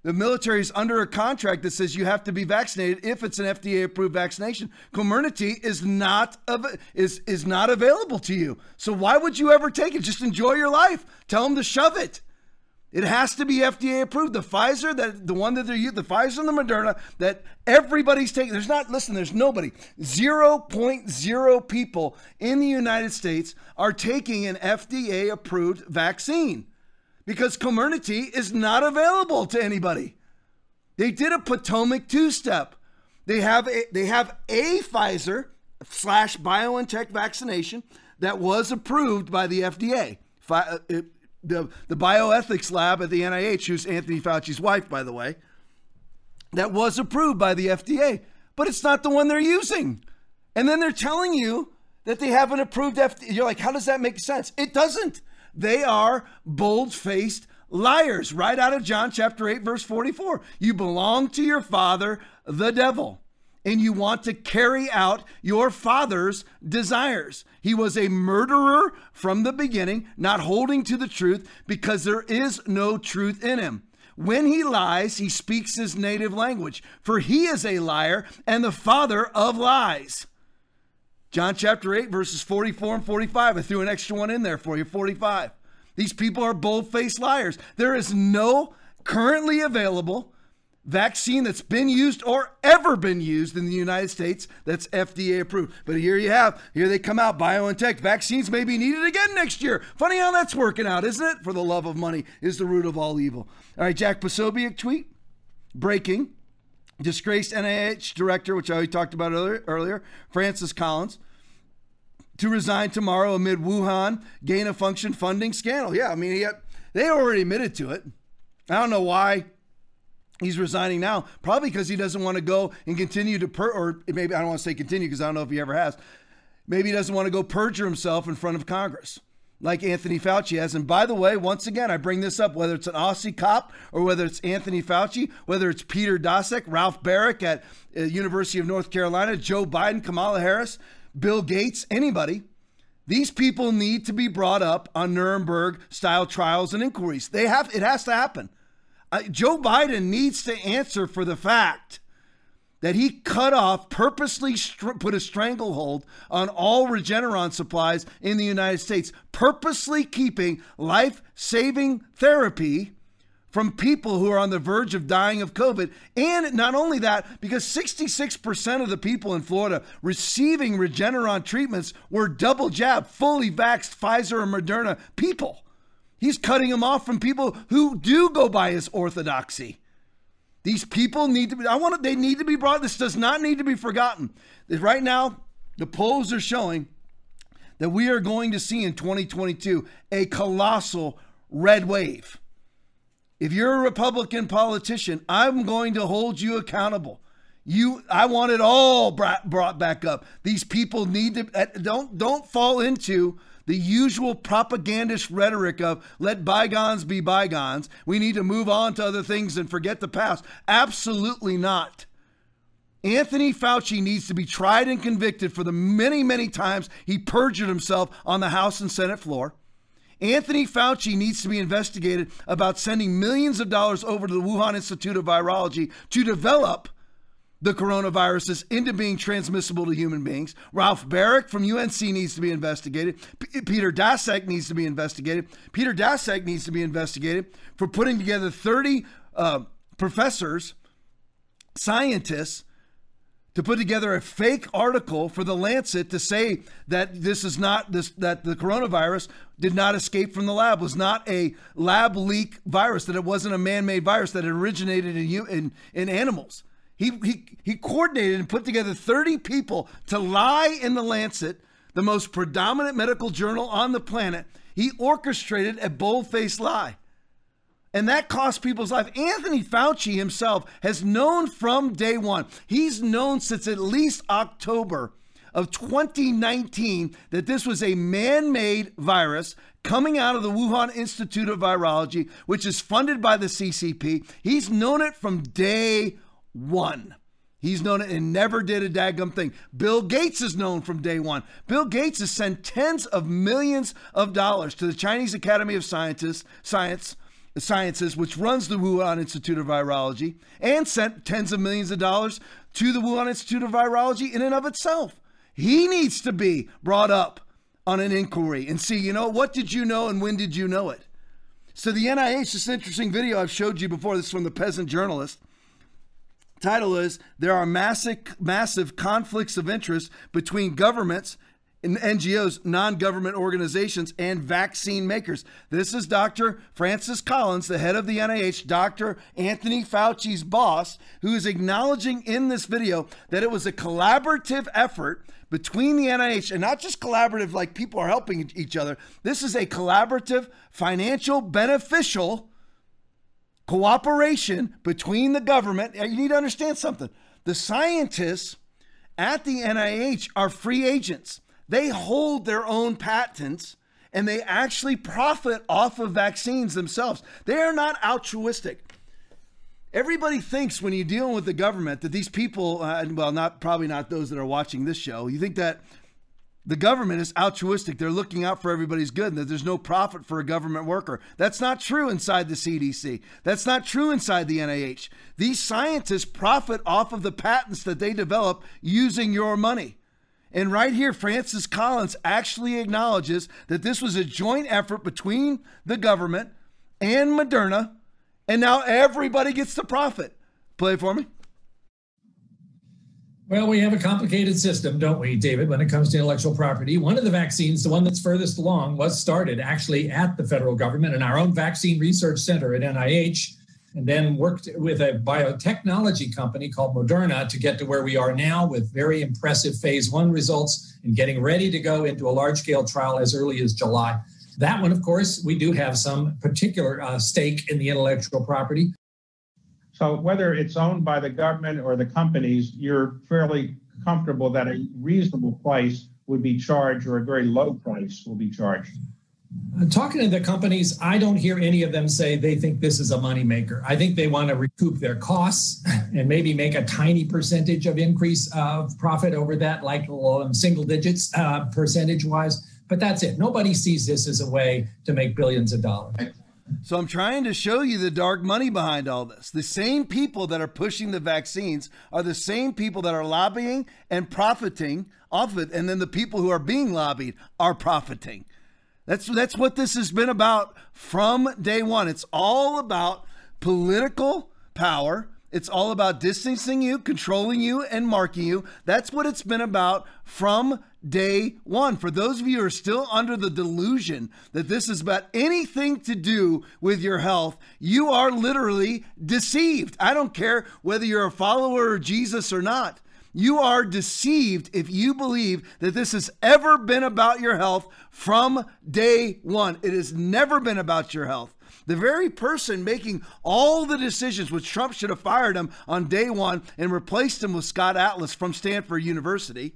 the military is under a contract that says you have to be vaccinated if it's an FDA approved vaccination. Comirnaty is not av- is is not available to you. So why would you ever take it? Just enjoy your life. Tell them to shove it. It has to be FDA approved. The Pfizer, that the one that they're using, the Pfizer and the Moderna that everybody's taking. There's not, listen, there's nobody. 0.0 people in the United States are taking an FDA approved vaccine because Comirnaty is not available to anybody. They did a Potomac two step. They have a, they have a Pfizer slash BioNTech vaccination that was approved by the FDA. Uh, it- the, the bioethics lab at the NIH, who's Anthony Fauci's wife, by the way, that was approved by the FDA, but it's not the one they're using. And then they're telling you that they have an approved FDA. You're like, how does that make sense? It doesn't. They are bold faced liars, right out of John chapter 8, verse 44. You belong to your father, the devil and you want to carry out your father's desires. He was a murderer from the beginning, not holding to the truth because there is no truth in him. When he lies, he speaks his native language, for he is a liar and the father of lies. John chapter 8, verses 44 and 45. I threw an extra one in there for you 45. These people are bold faced liars. There is no currently available vaccine that's been used or ever been used in the United States that's FDA approved. But here you have, here they come out, BioNTech. Vaccines may be needed again next year. Funny how that's working out, isn't it? For the love of money is the root of all evil. All right, Jack Posobiec tweet. Breaking. Disgraced NIH director, which I already talked about earlier, earlier Francis Collins, to resign tomorrow amid Wuhan gain of function funding scandal. Yeah, I mean, had, they already admitted to it. I don't know why he's resigning now. Probably because he doesn't want to go and continue to per, or maybe I don't want to say continue because I don't know if he ever has. Maybe he doesn't want to go perjure himself in front of Congress like Anthony Fauci has. And by the way, once again, I bring this up whether it's an Aussie cop or whether it's Anthony Fauci, whether it's Peter Daszak, Ralph Baric at uh, University of North Carolina, Joe Biden, Kamala Harris, Bill Gates, anybody. These people need to be brought up on Nuremberg style trials and inquiries. They have it has to happen. Uh, Joe Biden needs to answer for the fact that he cut off, purposely str- put a stranglehold on all Regeneron supplies in the United States, purposely keeping life saving therapy from people who are on the verge of dying of COVID. And not only that, because 66% of the people in Florida receiving Regeneron treatments were double jab, fully vaxxed Pfizer and Moderna people. He's cutting them off from people who do go by his orthodoxy. These people need to be, I want to, they need to be brought. This does not need to be forgotten. Right now, the polls are showing that we are going to see in 2022 a colossal red wave. If you're a Republican politician, I'm going to hold you accountable. You, I want it all brought, brought back up. These people need to uh, don't don't fall into the usual propagandist rhetoric of let bygones be bygones. We need to move on to other things and forget the past. Absolutely not. Anthony Fauci needs to be tried and convicted for the many, many times he perjured himself on the House and Senate floor. Anthony Fauci needs to be investigated about sending millions of dollars over to the Wuhan Institute of Virology to develop the coronaviruses into being transmissible to human beings. Ralph Baric from UNC needs to be investigated. P- Peter Daszak needs to be investigated. Peter Daszak needs to be investigated for putting together 30 uh, professors, scientists, to put together a fake article for the Lancet to say that this is not this that the coronavirus did not escape from the lab was not a lab leak virus that it wasn't a man-made virus that originated in in, in animals. He, he, he coordinated and put together 30 people to lie in the Lancet, the most predominant medical journal on the planet. He orchestrated a bold faced lie. And that cost people's life. Anthony Fauci himself has known from day one, he's known since at least October of 2019 that this was a man made virus coming out of the Wuhan Institute of Virology, which is funded by the CCP. He's known it from day one. He's known it and never did a daggum thing. Bill Gates is known from day one. Bill Gates has sent tens of millions of dollars to the Chinese Academy of Scientists, Science, Sciences, which runs the Wuhan Institute of Virology, and sent tens of millions of dollars to the Wuhan Institute of Virology in and of itself. He needs to be brought up on an inquiry and see, you know, what did you know and when did you know it? So the NIH, this interesting video I've showed you before, this is from the Peasant Journalist Title is There Are Massive, massive Conflicts of Interest Between Governments and NGOs, non government organizations, and vaccine makers. This is Dr. Francis Collins, the head of the NIH, Dr. Anthony Fauci's boss, who is acknowledging in this video that it was a collaborative effort between the NIH and not just collaborative like people are helping each other. This is a collaborative, financial, beneficial cooperation between the government. You need to understand something. The scientists at the NIH are free agents. They hold their own patents and they actually profit off of vaccines themselves. They are not altruistic. Everybody thinks when you're dealing with the government that these people, uh, well, not probably not those that are watching this show, you think that the government is altruistic. They're looking out for everybody's good and that there's no profit for a government worker. That's not true inside the CDC. That's not true inside the NIH. These scientists profit off of the patents that they develop using your money. And right here, Francis Collins actually acknowledges that this was a joint effort between the government and Moderna, and now everybody gets to profit. Play for me. Well, we have a complicated system, don't we, David, when it comes to intellectual property? One of the vaccines, the one that's furthest along, was started actually at the federal government in our own vaccine research center at NIH, and then worked with a biotechnology company called Moderna to get to where we are now with very impressive phase one results and getting ready to go into a large scale trial as early as July. That one, of course, we do have some particular uh, stake in the intellectual property. So whether it's owned by the government or the companies, you're fairly comfortable that a reasonable price would be charged or a very low price will be charged. Uh, talking to the companies, I don't hear any of them say they think this is a moneymaker. I think they want to recoup their costs and maybe make a tiny percentage of increase of profit over that, like um, single digits uh, percentage wise. But that's it. Nobody sees this as a way to make billions of dollars. So I'm trying to show you the dark money behind all this. The same people that are pushing the vaccines are the same people that are lobbying and profiting off it. And then the people who are being lobbied are profiting. That's that's what this has been about from day one. It's all about political power. It's all about distancing you, controlling you, and marking you. That's what it's been about from day one. For those of you who are still under the delusion that this is about anything to do with your health, you are literally deceived. I don't care whether you're a follower of Jesus or not. You are deceived if you believe that this has ever been about your health from day one. It has never been about your health. The very person making all the decisions, which Trump should have fired him on day one and replaced him with Scott Atlas from Stanford University,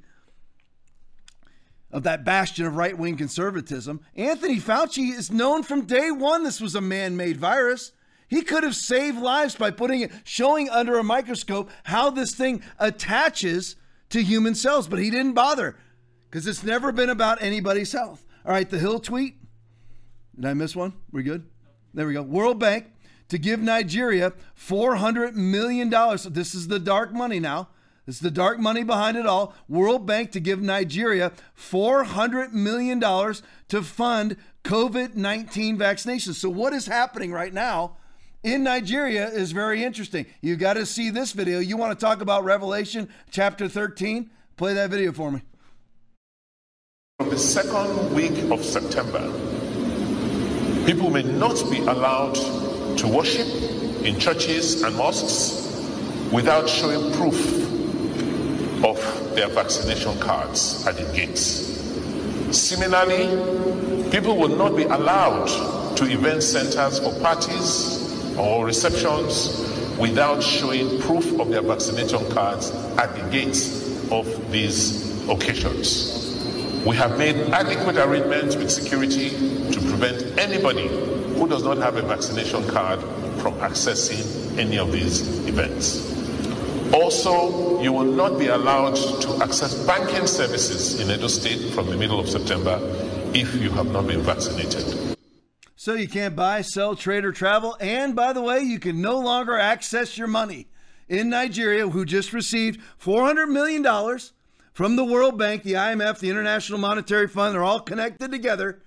of that bastion of right wing conservatism, Anthony Fauci is known from day one this was a man made virus. He could have saved lives by putting it, showing under a microscope how this thing attaches to human cells, but he didn't bother because it's never been about anybody's health. All right, the Hill tweet. Did I miss one? We're good? There we go. World Bank to give Nigeria $400 million. This is the dark money now. Is the dark money behind it all. World Bank to give Nigeria $400 million to fund COVID 19 vaccinations. So, what is happening right now in Nigeria is very interesting. You got to see this video. You want to talk about Revelation chapter 13? Play that video for me. From the second week of September, people may not be allowed to worship in churches and mosques without showing proof of their vaccination cards at the gates. Similarly, people will not be allowed to event centers for parties or receptions without showing proof of their vaccination cards at the gates of these occasions. We have made adequate arrangements with security to prevent anybody who does not have a vaccination card from accessing any of these events. Also, you will not be allowed to access banking services in Edo State from the middle of September if you have not been vaccinated. So you can't buy, sell, trade, or travel. And by the way, you can no longer access your money in Nigeria, who just received $400 million from the World Bank, the IMF, the International Monetary Fund. They're all connected together.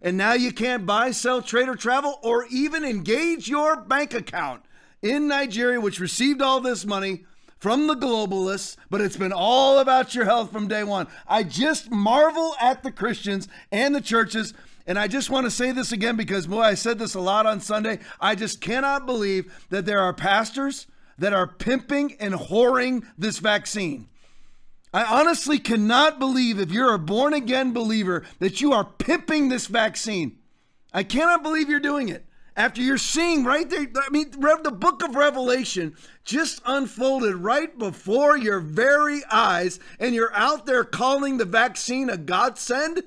And now you can't buy, sell, trade, or travel, or even engage your bank account in Nigeria, which received all this money from the globalists, but it's been all about your health from day one. I just marvel at the Christians and the churches. And I just want to say this again because, boy, I said this a lot on Sunday. I just cannot believe that there are pastors that are pimping and whoring this vaccine. I honestly cannot believe if you're a born again believer that you are pimping this vaccine. I cannot believe you're doing it after you're seeing right there. I mean, the book of Revelation just unfolded right before your very eyes, and you're out there calling the vaccine a godsend.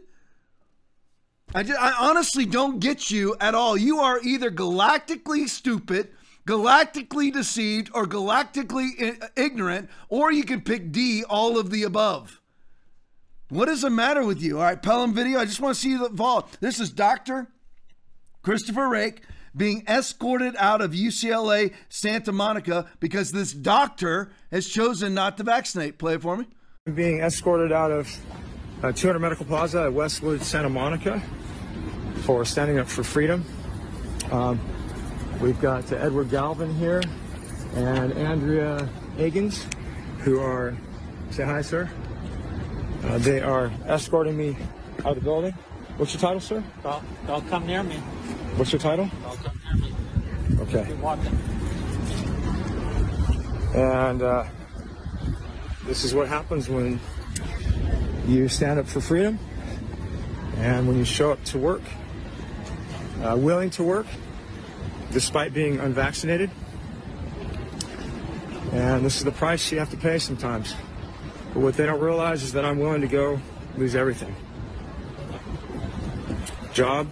I, just, I honestly don't get you at all. You are either galactically stupid, galactically deceived, or galactically ignorant, or you can pick D, all of the above. What is the matter with you? All right, Pelham video. I just want to see the vault. This is Dr. Christopher Rake being escorted out of UCLA Santa Monica because this doctor has chosen not to vaccinate. Play it for me. Being escorted out of uh, 200 Medical Plaza at Westwood, Santa Monica for standing up for freedom. Um, we've got uh, Edward Galvin here and Andrea Agins, who are, say hi, sir. Uh, they are escorting me out of the building. What's your title, sir? Don't, don't come near me. What's your title? Okay. And uh, this is what happens when you stand up for freedom and when you show up to work, uh, willing to work, despite being unvaccinated. And this is the price you have to pay sometimes. But what they don't realize is that I'm willing to go lose everything job,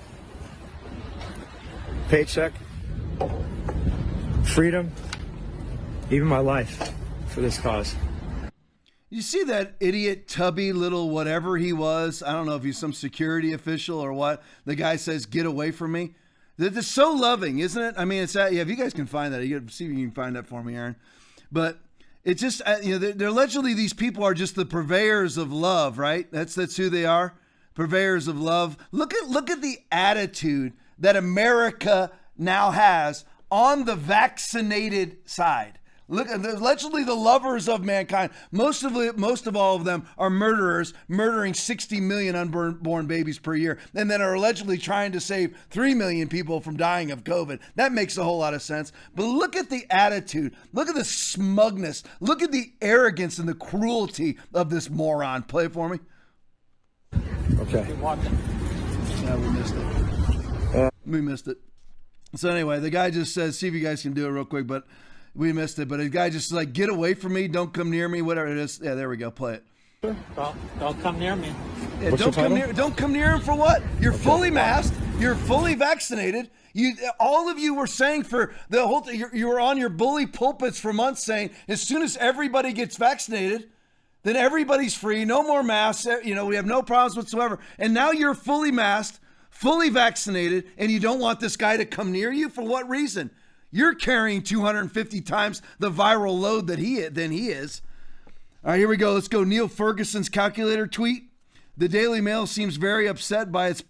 paycheck, freedom, even my life for this cause. You see that idiot, tubby little whatever he was? I don't know if he's some security official or what. The guy says, "Get away from me." That is so loving, isn't it? I mean, it's that. Yeah, if you guys can find that, you can see if you can find that for me, Aaron. But it's just uh, you know, they're, they're allegedly these people are just the purveyors of love, right? That's that's who they are, purveyors of love. Look at look at the attitude that America now has on the vaccinated side. Look, allegedly the lovers of mankind. Most of it, most of all of them are murderers, murdering 60 million unborn babies per year, and then are allegedly trying to save 3 million people from dying of COVID. That makes a whole lot of sense. But look at the attitude. Look at the smugness. Look at the arrogance and the cruelty of this moron. Play it for me. Okay. Keep walking. Yeah, we missed it. Uh, we missed it. So anyway, the guy just says, "See if you guys can do it real quick," but we missed it. But the guy just like, "Get away from me! Don't come near me!" Whatever it is. Yeah, there we go. Play it. Don't, don't come near me. Yeah, What's don't your come title? near. Don't come near him for what? You're fully masked. You're fully vaccinated. You, all of you were saying for the whole. Th- you you were on your bully pulpits for months saying as soon as everybody gets vaccinated, then everybody's free. No more masks. You know we have no problems whatsoever. And now you're fully masked, fully vaccinated, and you don't want this guy to come near you for what reason? You're carrying 250 times the viral load that he than he is. All right, here we go. Let's go. Neil Ferguson's calculator tweet. The Daily Mail seems very upset by its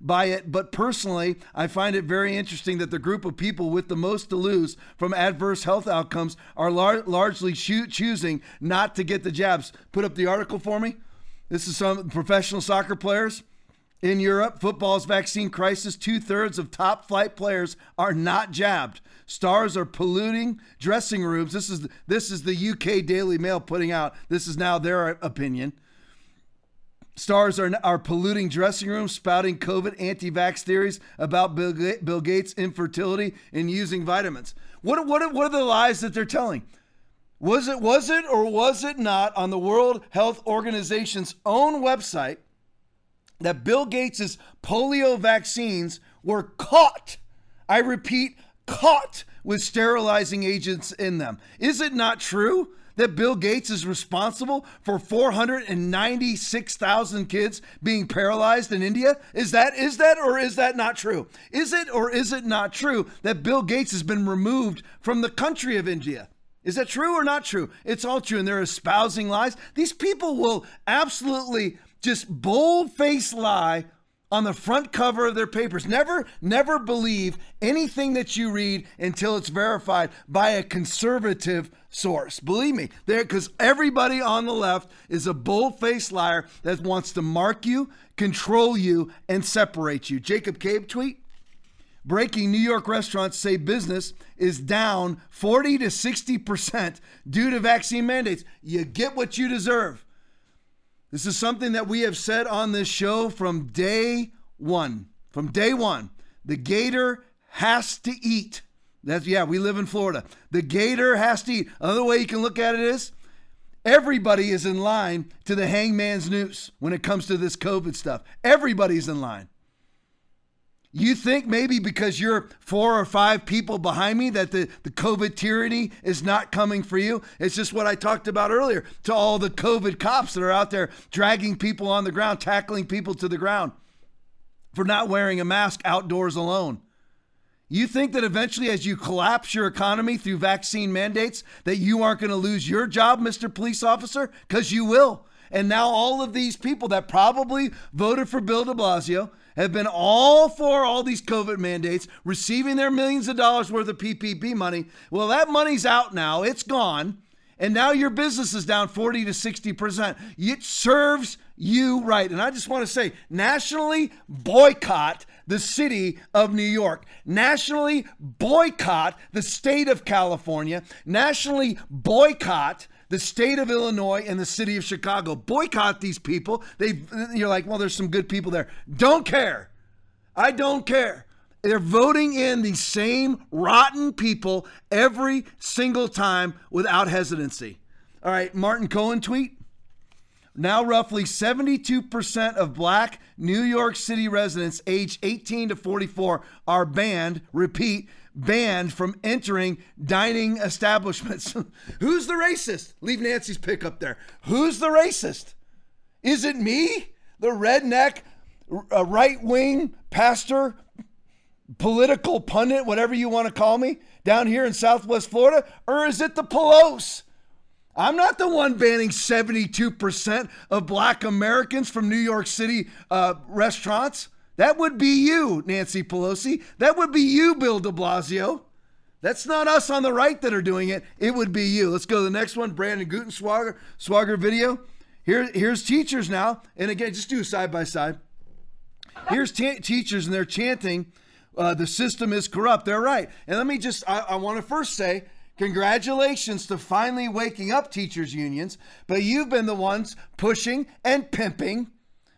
by it, but personally, I find it very interesting that the group of people with the most to lose from adverse health outcomes are lar- largely choo- choosing not to get the jabs. Put up the article for me. This is some professional soccer players. In Europe, football's vaccine crisis, two thirds of top flight players are not jabbed. Stars are polluting dressing rooms. This is this is the UK Daily Mail putting out. This is now their opinion. Stars are, are polluting dressing rooms, spouting COVID anti vax theories about Bill, Bill Gates' infertility and using vitamins. What, what, what are the lies that they're telling? Was it, was it or was it not on the World Health Organization's own website that Bill Gates' polio vaccines were caught? I repeat, caught with sterilizing agents in them. Is it not true that Bill Gates is responsible for 496,000 kids being paralyzed in India? Is that is that or is that not true? Is it or is it not true that Bill Gates has been removed from the country of India? Is that true or not true? It's all true and they're espousing lies. These people will absolutely just bold-faced lie on the front cover of their papers. Never, never believe anything that you read until it's verified by a conservative source. Believe me, there because everybody on the left is a bold-faced liar that wants to mark you, control you, and separate you. Jacob Cabe tweet. Breaking New York restaurants say business is down 40 to 60% due to vaccine mandates. You get what you deserve. This is something that we have said on this show from day one. From day one, the gator has to eat. That's yeah, we live in Florida. The gator has to eat. Another way you can look at it is everybody is in line to the hangman's noose when it comes to this COVID stuff. Everybody's in line. You think maybe because you're four or five people behind me that the, the COVID tyranny is not coming for you? It's just what I talked about earlier to all the COVID cops that are out there dragging people on the ground, tackling people to the ground for not wearing a mask outdoors alone. You think that eventually, as you collapse your economy through vaccine mandates, that you aren't going to lose your job, Mr. Police Officer? Because you will. And now all of these people that probably voted for Bill de Blasio have been all for all these COVID mandates, receiving their millions of dollars worth of PPP money. Well, that money's out now, it's gone. And now your business is down 40 to 60%. It serves you right. And I just want to say nationally, boycott the city of New York. Nationally, boycott the state of California. Nationally, boycott the state of Illinois and the city of Chicago. Boycott these people. They you're like, well, there's some good people there. Don't care. I don't care. They're voting in the same rotten people every single time without hesitancy. All right, Martin Cohen tweet. Now, roughly 72% of black New York City residents aged 18 to 44 are banned, repeat, banned from entering dining establishments. Who's the racist? Leave Nancy's pick up there. Who's the racist? Is it me, the redneck, uh, right wing pastor, political pundit, whatever you want to call me, down here in Southwest Florida? Or is it the Pelosi? I'm not the one banning 72% of black Americans from New York City uh, restaurants. That would be you, Nancy Pelosi. That would be you, Bill de Blasio. That's not us on the right that are doing it. It would be you. Let's go to the next one. Brandon Gutenswager Swagger video. Here, here's teachers now. And again, just do side by side. Here's t- teachers, and they're chanting, uh, the system is corrupt. They're right. And let me just, I, I want to first say, Congratulations to finally waking up, teachers' unions, but you've been the ones pushing and pimping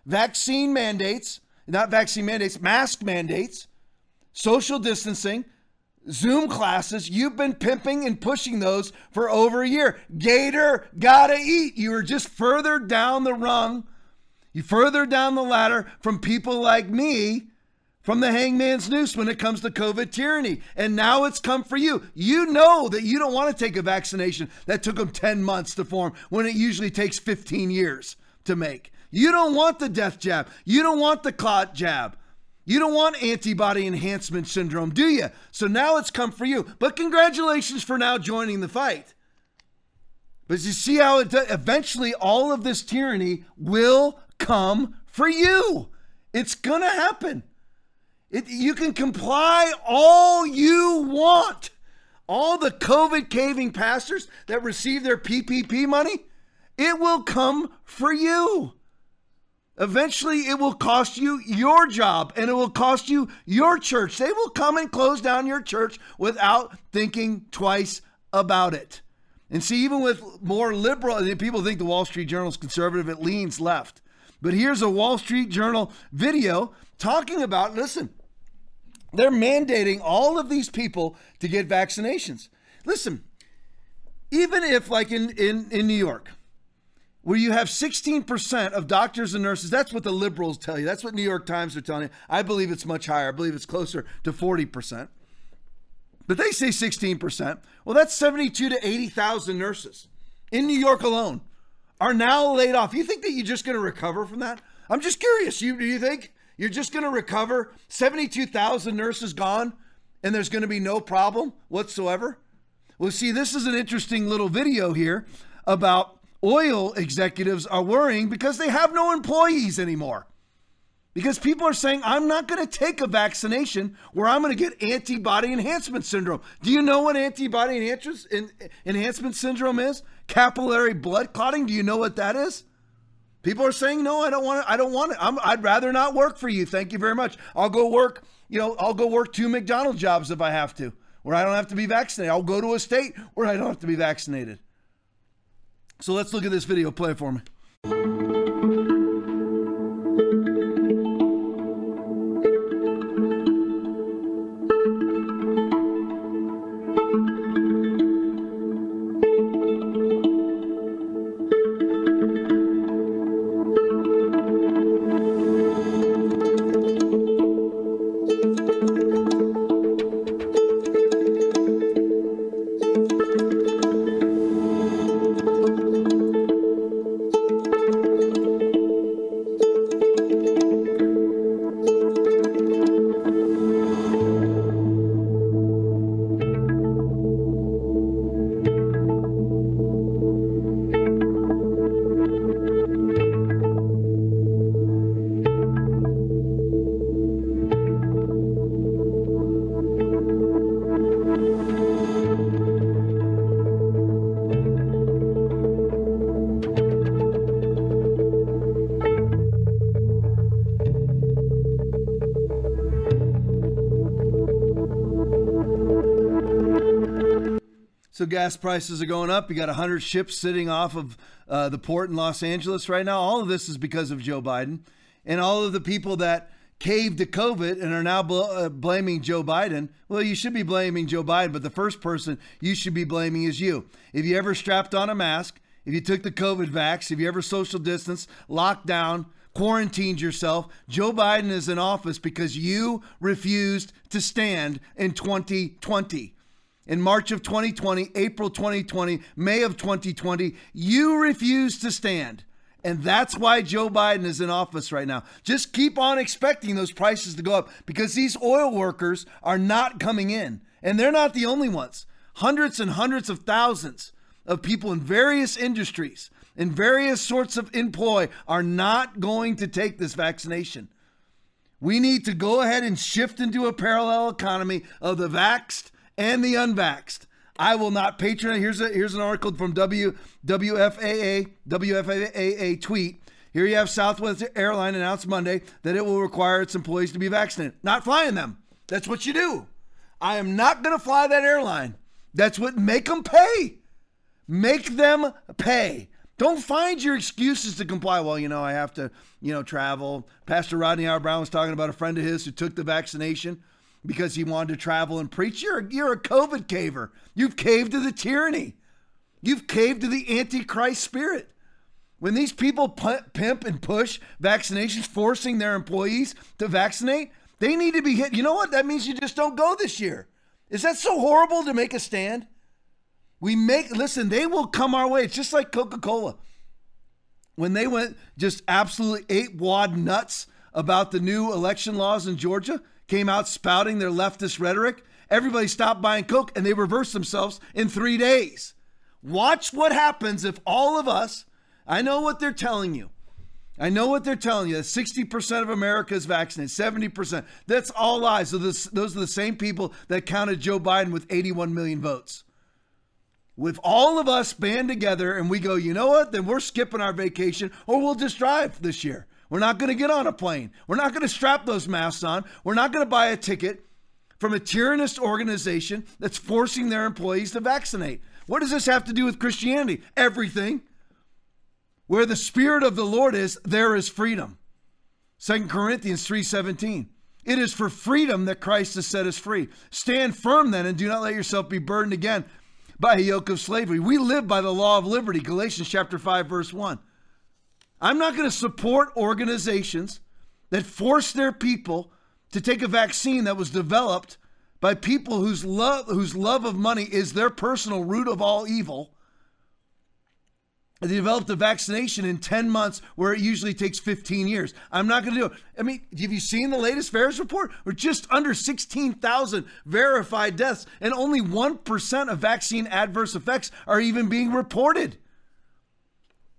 vaccine mandates, not vaccine mandates, mask mandates, social distancing, Zoom classes. You've been pimping and pushing those for over a year. Gator, gotta eat. You are just further down the rung, you further down the ladder from people like me from the hangman's noose when it comes to COVID tyranny. And now it's come for you. You know that you don't want to take a vaccination that took them 10 months to form when it usually takes 15 years to make. You don't want the death jab. You don't want the clot jab. You don't want antibody enhancement syndrome, do you? So now it's come for you. But congratulations for now joining the fight. But you see how it does? eventually all of this tyranny will come for you. It's going to happen. It, you can comply all you want. All the COVID caving pastors that receive their PPP money, it will come for you. Eventually, it will cost you your job and it will cost you your church. They will come and close down your church without thinking twice about it. And see, even with more liberal, people think the Wall Street Journal is conservative, it leans left. But here's a Wall Street Journal video talking about listen, they're mandating all of these people to get vaccinations. Listen, even if, like in, in, in New York, where you have 16% of doctors and nurses, that's what the liberals tell you. That's what New York Times are telling you. I believe it's much higher. I believe it's closer to 40%. But they say 16%. Well, that's 72 to 80,000 nurses in New York alone are now laid off. You think that you're just going to recover from that? I'm just curious. You do you think? You're just going to recover 72,000 nurses gone and there's going to be no problem whatsoever? Well, see, this is an interesting little video here about oil executives are worrying because they have no employees anymore. Because people are saying, I'm not going to take a vaccination where I'm going to get antibody enhancement syndrome. Do you know what antibody enhancement syndrome is? Capillary blood clotting. Do you know what that is? People are saying, no, I don't want it. I don't want it. I'm, I'd rather not work for you. Thank you very much. I'll go work, you know, I'll go work two McDonald's jobs if I have to, where I don't have to be vaccinated. I'll go to a state where I don't have to be vaccinated. So let's look at this video. Play for me. So gas prices are going up. You got 100 ships sitting off of uh, the port in Los Angeles right now. All of this is because of Joe Biden and all of the people that caved to COVID and are now bl- uh, blaming Joe Biden. Well, you should be blaming Joe Biden, but the first person you should be blaming is you. If you ever strapped on a mask, if you took the COVID vax, if you ever social distance, locked down, quarantined yourself, Joe Biden is in office because you refused to stand in 2020. In March of 2020, April 2020, May of 2020, you refused to stand. And that's why Joe Biden is in office right now. Just keep on expecting those prices to go up because these oil workers are not coming in. And they're not the only ones. Hundreds and hundreds of thousands of people in various industries, in various sorts of employ, are not going to take this vaccination. We need to go ahead and shift into a parallel economy of the vaxxed and the unvaxxed. I will not patronize. Here's a here's an article from W WFAA WFAA tweet. Here you have Southwest Airline announced Monday that it will require its employees to be vaccinated. Not flying them. That's what you do. I am not going to fly that airline. That's what make them pay. Make them pay. Don't find your excuses to comply. Well, you know, I have to, you know, travel. Pastor Rodney Howard Brown was talking about a friend of his who took the vaccination because he wanted to travel and preach. You're, you're a COVID caver. You've caved to the tyranny. You've caved to the Antichrist spirit. When these people pimp and push vaccinations, forcing their employees to vaccinate, they need to be hit. You know what? That means you just don't go this year. Is that so horrible to make a stand? We make, listen, they will come our way. It's just like Coca Cola. When they went just absolutely eight wad nuts about the new election laws in Georgia, came out spouting their leftist rhetoric, everybody stopped buying Coke and they reversed themselves in three days. Watch what happens if all of us, I know what they're telling you. I know what they're telling you. 60% of America is vaccinated, 70%. That's all lies. So this, those are the same people that counted Joe Biden with 81 million votes. With all of us band together and we go, you know what? Then we're skipping our vacation or we'll just drive this year. We're not going to get on a plane. We're not going to strap those masks on. We're not going to buy a ticket from a tyrannous organization that's forcing their employees to vaccinate. What does this have to do with Christianity? Everything. Where the spirit of the Lord is, there is freedom. 2 Corinthians 3:17. It is for freedom that Christ has set us free. Stand firm then and do not let yourself be burdened again by a yoke of slavery. We live by the law of liberty, Galatians chapter 5 verse 1. I'm not going to support organizations that force their people to take a vaccine that was developed by people whose love whose love of money is their personal root of all evil. They developed a vaccination in 10 months where it usually takes 15 years. I'm not going to do it. I mean, have you seen the latest VAERS report? We're just under 16,000 verified deaths, and only 1% of vaccine adverse effects are even being reported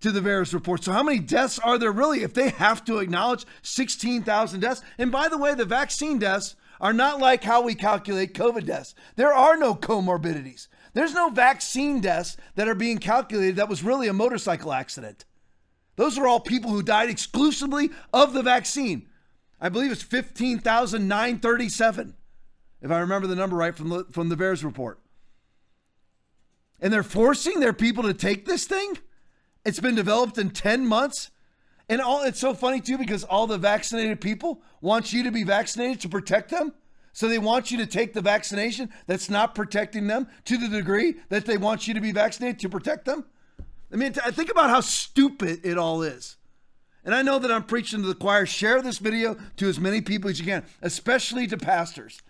to the VAERS report. So, how many deaths are there really if they have to acknowledge 16,000 deaths? And by the way, the vaccine deaths are not like how we calculate COVID deaths. There are no comorbidities. There's no vaccine deaths that are being calculated that was really a motorcycle accident. Those are all people who died exclusively of the vaccine. I believe it's 15,937, if I remember the number right from the, from the VAERS report. And they're forcing their people to take this thing? It's been developed in 10 months. And all it's so funny too because all the vaccinated people want you to be vaccinated to protect them. So they want you to take the vaccination that's not protecting them to the degree that they want you to be vaccinated to protect them. I mean, think about how stupid it all is. And I know that I'm preaching to the choir. Share this video to as many people as you can, especially to pastors,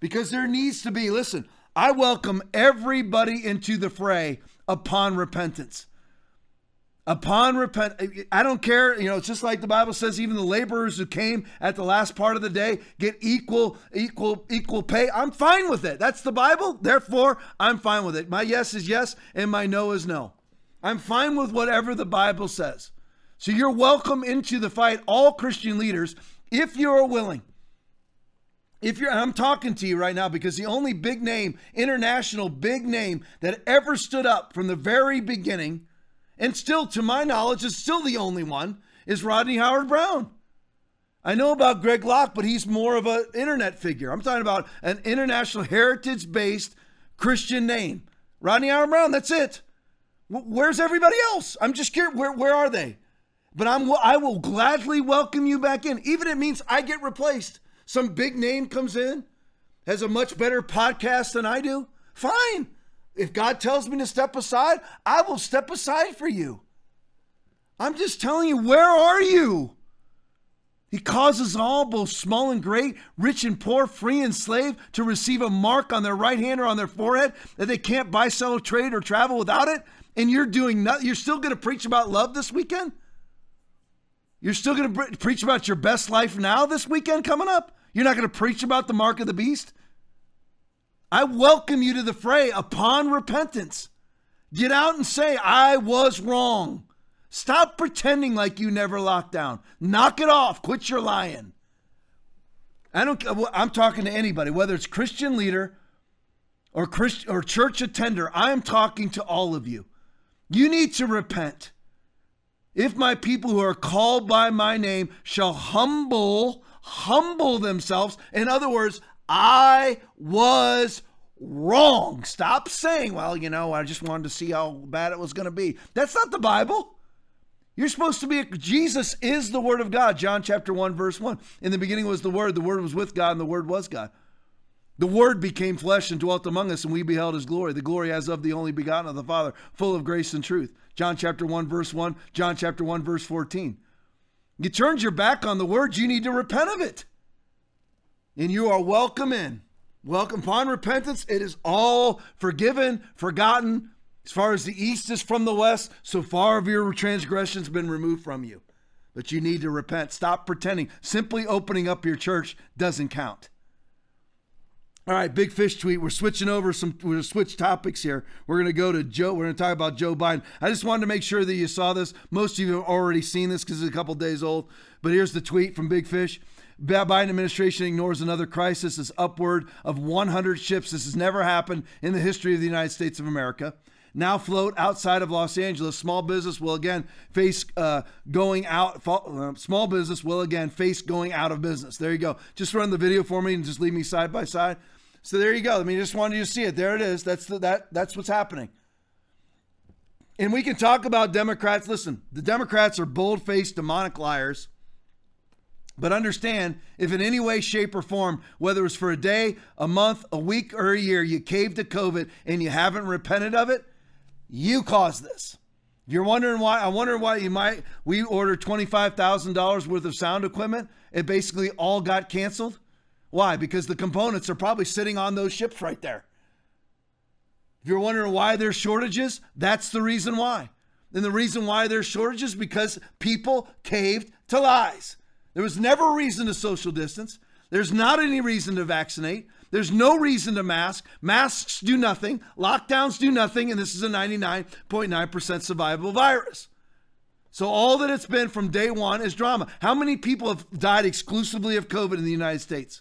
because there needs to be, listen, I welcome everybody into the fray upon repentance upon repent i don't care you know it's just like the bible says even the laborers who came at the last part of the day get equal equal equal pay. I'm fine with it. That's the bible. Therefore i'm fine with it. My yes is yes and my no is no. I'm fine with whatever the bible says. So you're welcome into the fight all christian leaders if you're willing. If you're i'm talking to you right now because the only big name international big name that ever stood up from the very beginning and still, to my knowledge, is still the only one, is Rodney Howard Brown. I know about Greg Locke, but he's more of an internet figure. I'm talking about an international heritage based Christian name. Rodney Howard Brown. That's it. Where's everybody else? I'm just curious. Where where are they? But I'm I will gladly welcome you back in, even if it means I get replaced. Some big name comes in, has a much better podcast than I do. Fine. If God tells me to step aside, I will step aside for you. I'm just telling you, where are you? He causes all, both small and great, rich and poor, free and slave, to receive a mark on their right hand or on their forehead that they can't buy, sell, trade, or travel without it. And you're doing nothing. You're still going to preach about love this weekend? You're still going to preach about your best life now this weekend coming up? You're not going to preach about the mark of the beast? I welcome you to the fray upon repentance. Get out and say, I was wrong. Stop pretending like you never locked down. Knock it off. Quit your lying. I don't I'm talking to anybody, whether it's Christian leader or Christian or church attender. I am talking to all of you. You need to repent. If my people who are called by my name shall humble, humble themselves. In other words, I was wrong. Stop saying, well, you know, I just wanted to see how bad it was going to be. That's not the Bible. You're supposed to be, Jesus is the Word of God. John chapter 1, verse 1. In the beginning was the Word, the Word was with God, and the Word was God. The Word became flesh and dwelt among us, and we beheld His glory, the glory as of the only begotten of the Father, full of grace and truth. John chapter 1, verse 1, John chapter 1, verse 14. You turned your back on the Word, you need to repent of it. And you are welcome in. Welcome upon repentance. It is all forgiven, forgotten. As far as the east is from the west, so far have your transgressions been removed from you. But you need to repent. Stop pretending. Simply opening up your church doesn't count. All right, big fish tweet. We're switching over some. We're gonna switch topics here. We're gonna go to Joe. We're gonna talk about Joe Biden. I just wanted to make sure that you saw this. Most of you have already seen this because it's a couple days old. But here's the tweet from Big Fish. Biden administration ignores another crisis is upward of 100 ships. This has never happened in the history of the United States of America. Now float outside of Los Angeles. Small business will again face uh, going out. Uh, small business will again face going out of business. There you go. Just run the video for me and just leave me side by side. So there you go. I mean, just wanted you to see it. There it is. That's the, that. That's what's happening. And we can talk about Democrats. Listen, the Democrats are bold-faced demonic liars. But understand, if in any way, shape, or form, whether it's for a day, a month, a week, or a year, you caved to COVID and you haven't repented of it, you caused this. If you're wondering why, I wonder why you might. We ordered $25,000 worth of sound equipment. It basically all got canceled. Why? Because the components are probably sitting on those ships right there. If you're wondering why there's shortages, that's the reason why. And the reason why there's shortages because people caved to lies. There was never a reason to social distance. There's not any reason to vaccinate. There's no reason to mask. Masks do nothing. Lockdowns do nothing. And this is a 99.9% survivable virus. So all that it's been from day one is drama. How many people have died exclusively of COVID in the United States?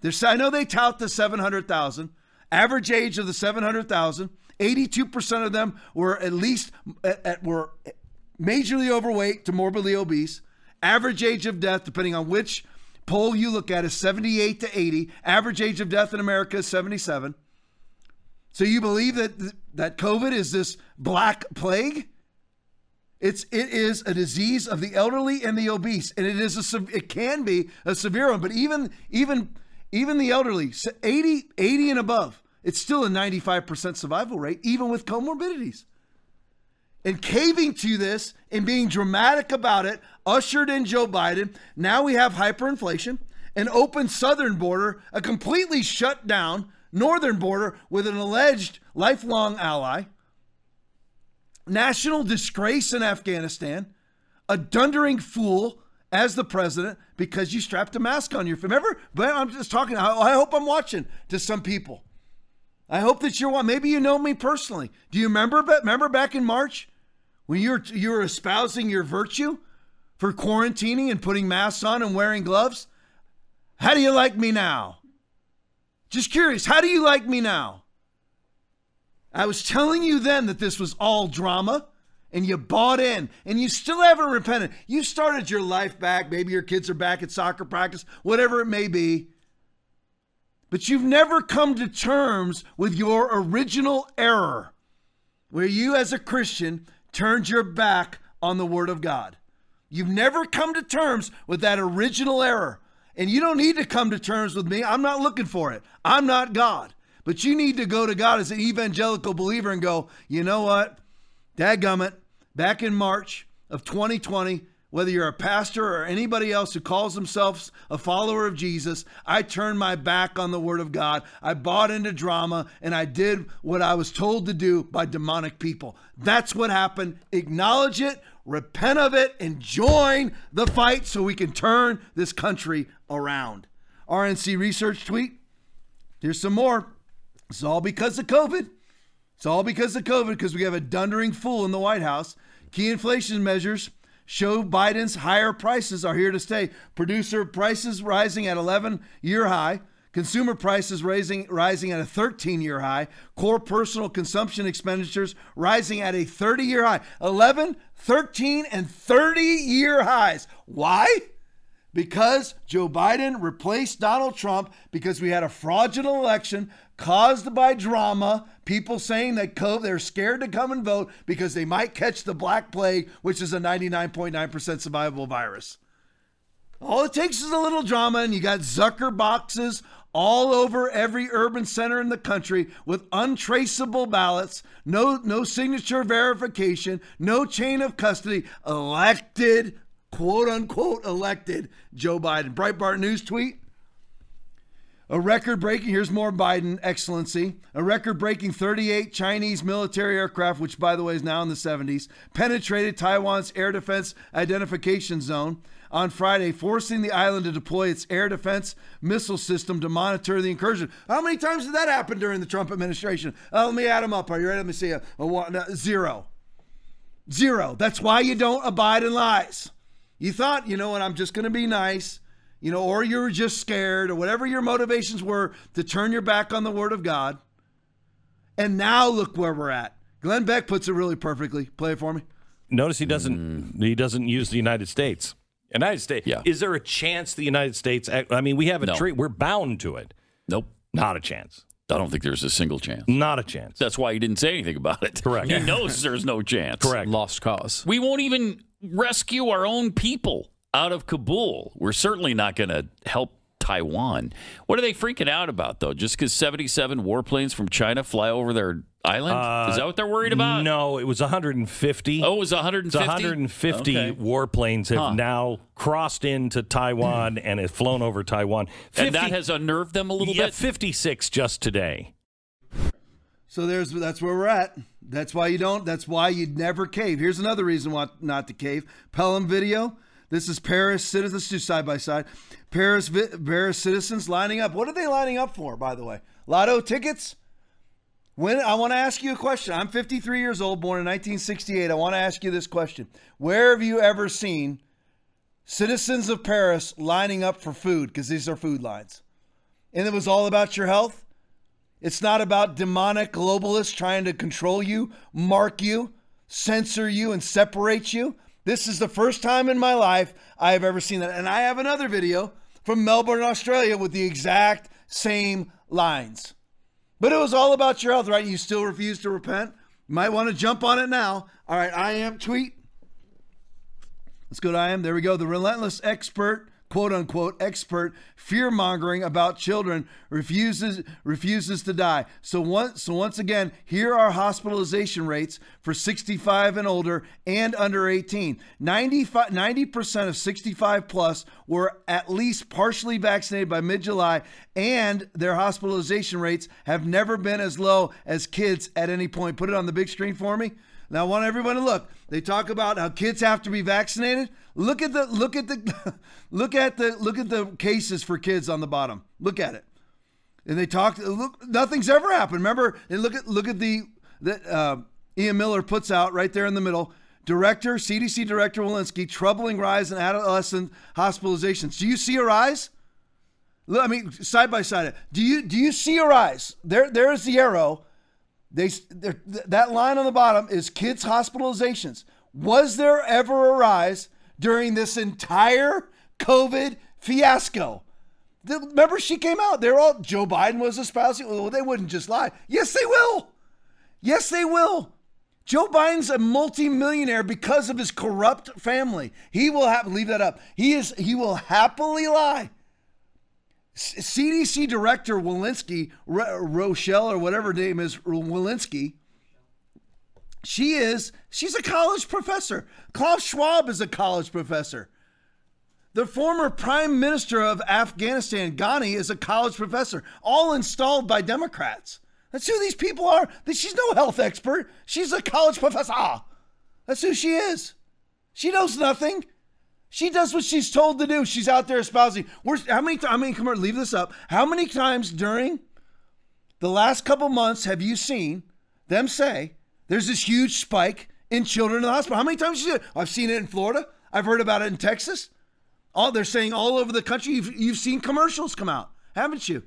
There's, I know they tout the 700,000. Average age of the 700,000, 82% of them were at least at, at, were majorly overweight to morbidly obese. Average age of death, depending on which poll you look at, is 78 to 80. Average age of death in America is 77. So you believe that that COVID is this black plague? It's it is a disease of the elderly and the obese, and it is a it can be a severe one. But even even even the elderly, 80 80 and above, it's still a 95% survival rate, even with comorbidities and caving to this and being dramatic about it, ushered in Joe Biden. Now we have hyperinflation, an open southern border, a completely shut down northern border with an alleged lifelong ally, national disgrace in Afghanistan, a dundering fool as the president because you strapped a mask on your. Remember, but I'm just talking. I hope I'm watching to some people. I hope that you're one. Maybe you know me personally. Do you remember? Remember back in March when you're you're espousing your virtue for quarantining and putting masks on and wearing gloves? How do you like me now? Just curious, how do you like me now? I was telling you then that this was all drama and you bought in and you still haven't repented. You started your life back. Maybe your kids are back at soccer practice, whatever it may be. But you've never come to terms with your original error, where you as a Christian turned your back on the Word of God. You've never come to terms with that original error. And you don't need to come to terms with me. I'm not looking for it. I'm not God. But you need to go to God as an evangelical believer and go, you know what? Dadgummit, back in March of 2020, whether you're a pastor or anybody else who calls themselves a follower of Jesus, I turned my back on the Word of God. I bought into drama and I did what I was told to do by demonic people. That's what happened. Acknowledge it, repent of it, and join the fight so we can turn this country around. RNC research tweet. Here's some more. It's all because of COVID. It's all because of COVID because we have a dundering fool in the White House. Key inflation measures show Biden's higher prices are here to stay. Producer prices rising at 11 year high. Consumer prices rising, rising at a 13 year high. Core personal consumption expenditures rising at a 30 year high. 11, 13, and 30 year highs. Why? Because Joe Biden replaced Donald Trump because we had a fraudulent election caused by drama, people saying that COVID, they're scared to come and vote because they might catch the Black Plague, which is a 99.9% survivable virus. All it takes is a little drama, and you got Zucker boxes all over every urban center in the country with untraceable ballots, no, no signature verification, no chain of custody, elected, quote unquote, elected Joe Biden. Breitbart News tweet. A record breaking, here's more Biden excellency. A record breaking 38 Chinese military aircraft, which by the way is now in the 70s, penetrated Taiwan's air defense identification zone on Friday, forcing the island to deploy its air defense missile system to monitor the incursion. How many times did that happen during the Trump administration? Uh, let me add them up. Are you ready? Let me see. A, a no, zero. Zero. That's why you don't abide in lies. You thought, you know what, I'm just going to be nice you know, or you were just scared, or whatever your motivations were to turn your back on the Word of God. And now look where we're at. Glenn Beck puts it really perfectly. Play it for me. Notice he doesn't mm. he doesn't use the United States. United States. Yeah. Is there a chance the United States? I mean, we have a No. treaty. We're bound to it. Nope. Not a chance. I don't think there's a single chance. Not a chance. That's why he didn't say anything about it. Correct. He knows there's no chance. Correct. Lost cause. We won't even rescue our own people out of Kabul. We're certainly not going to help Taiwan. What are they freaking out about, though? Just because 77 warplanes from China fly over their island? Is that what they're worried about? Uh, No, it was 150. Oh, it was 150? It's 150 Okay. warplanes have Huh. now crossed into Taiwan and have flown over Taiwan. And that has unnerved them a little yeah, bit? 56 just today. So there's that's where we're at. That's why you don't. That's why you'd never cave. Here's another reason why not to cave. Pelham video. This is Paris citizens. Do side by side. Paris Paris citizens lining up. What are they lining up for? By the way, lotto tickets. When I want to ask you a question. I'm 53 years old, born in 1968. I want to ask you this question: Where have you ever seen citizens of Paris lining up for food? Because these are food lines, and it was all about your health. It's not about demonic globalists trying to control you, mark you, censor you, and separate you. This is the first time in my life I have ever seen that. And I have another video from Melbourne, Australia with the exact same lines. But it was all about your health, right? You still refuse to repent? You might want to jump on it now. All right, I am tweet. Let's go to I am. There we go. The relentless expert, quote unquote expert, fear mongering about children refuses refuses to die. So once so once again, here are hospitalization rates for 65 and older and under 18. 95 90% of 65 plus were at least partially vaccinated by mid-July, and their hospitalization rates have never been as low as kids at any point. Put it on the big screen for me. Now I want everyone to look. They talk about how kids have to be vaccinated. Look at the look at the look at the look at the cases for kids on the bottom. Look at it. And they talk look nothing's ever happened. Remember, and look at look at the that uh, Ian Miller puts out right there in the middle. Director, CDC Director Walensky, troubling rise in adolescent hospitalizations. Do you see a rise? I mean, side by side. Do you do you see a rise? There, there is the arrow. They that line on the bottom is kids hospitalizations. Was there ever a rise during this entire COVID fiasco? The, remember, she came out. They're all Joe Biden was espousing. Well, they wouldn't just lie. Yes, they will. Yes, they will. Joe Biden's a multimillionaire because of his corrupt family. He will have leave that up. He is. He will happily lie. CDC Director Walensky, Ro- Rochelle or whatever her name is, Walensky. She is. She's a college professor. Klaus Schwab is a college professor. The former prime minister of Afghanistan, Ghani, is a college professor, all installed by Democrats. That's who these people are. She's no health expert. She's a college professor. Ah! That's who she is. She knows nothing. She does what she's told to do. She's out there espousing. We're, how many? I mean, come on, leave this up. How many times during the last couple months have you seen them say there's this huge spike in children in the hospital? How many times? You, I've seen it in Florida. I've heard about it in Texas. All they're saying all over the country. You've, you've seen commercials come out, haven't you?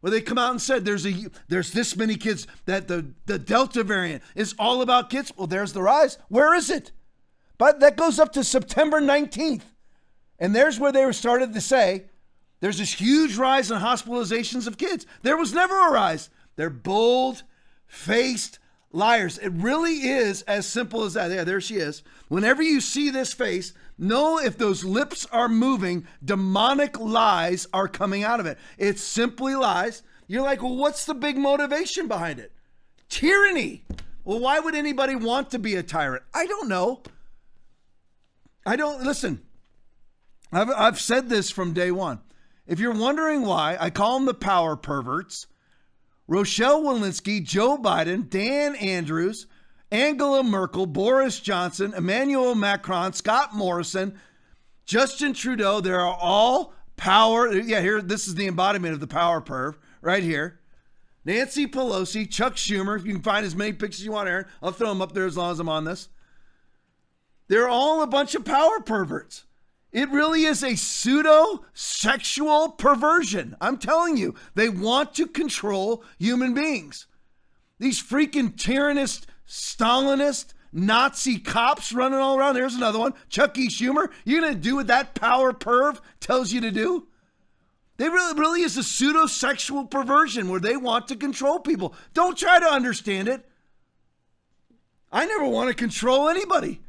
Where they come out and said there's a there's this many kids that the the Delta variant is all about kids. Well, there's the rise. Where is it? But that goes up to September 19th, and there's where they started to say there's this huge rise in hospitalizations of kids. There was never a rise. They're bold faced liars. It really is as simple as that. Yeah, there she is. Whenever you see this face, know if those lips are moving, demonic lies are coming out of it. It's simply lies. You're like, well, what's the big motivation behind it? Tyranny. Well, why would anybody want to be a tyrant? I don't know. I don't listen. I've, I've said this from day one. If you're wondering why, I call them the power perverts. Rochelle Walensky, Joe Biden, Dan Andrews, Angela Merkel, Boris Johnson, Emmanuel Macron, Scott Morrison, Justin Trudeau, they are all power. Yeah, here, this is the embodiment of the power perv right here. Nancy Pelosi, Chuck Schumer. If You can find as many pictures you want, Aaron. I'll throw them up there as long as I'm on this. They're all a bunch of power perverts. It really is a pseudo sexual perversion. I'm telling you, they want to control human beings. These freaking tyrannist, Stalinist, Nazi cops running all around. There's another one. Chuck E. Schumer. You're going to do what that power perv tells you to do? They really, really is a pseudo sexual perversion where they want to control people. Don't try to understand it. I never want to control anybody.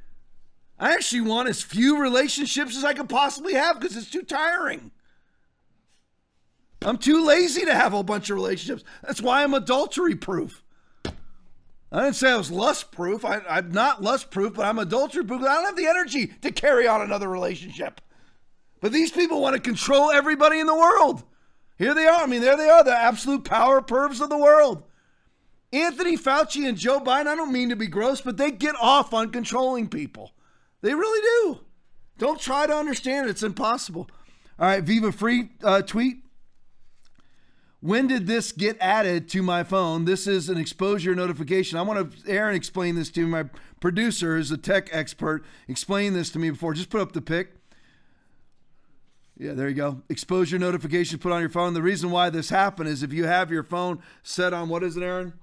I actually want as few relationships as I could possibly have because it's too tiring. I'm too lazy to have a bunch of relationships. That's why I'm adultery proof. I didn't say I was lust proof. I, am not lust proof, but I'm adultery proof. I don't have the energy to carry on another relationship. But these people want to control everybody in the world. Here they are. I mean, there they are, the absolute power pervs of the world. Anthony Fauci and Joe Biden, I don't mean to be gross, but they get off on controlling people. They really do. Don't try to understand it. It's impossible. All right, Viva Frei uh, tweet. When did this get added to my phone? This is an exposure notification. I want to, Aaron, explain this to me. My producer is a tech expert. Explain this to me before. Just put up the pic. Yeah, there you go. Exposure notification put on your phone. The reason why this happened is if you have your phone set on what is it, Aaron?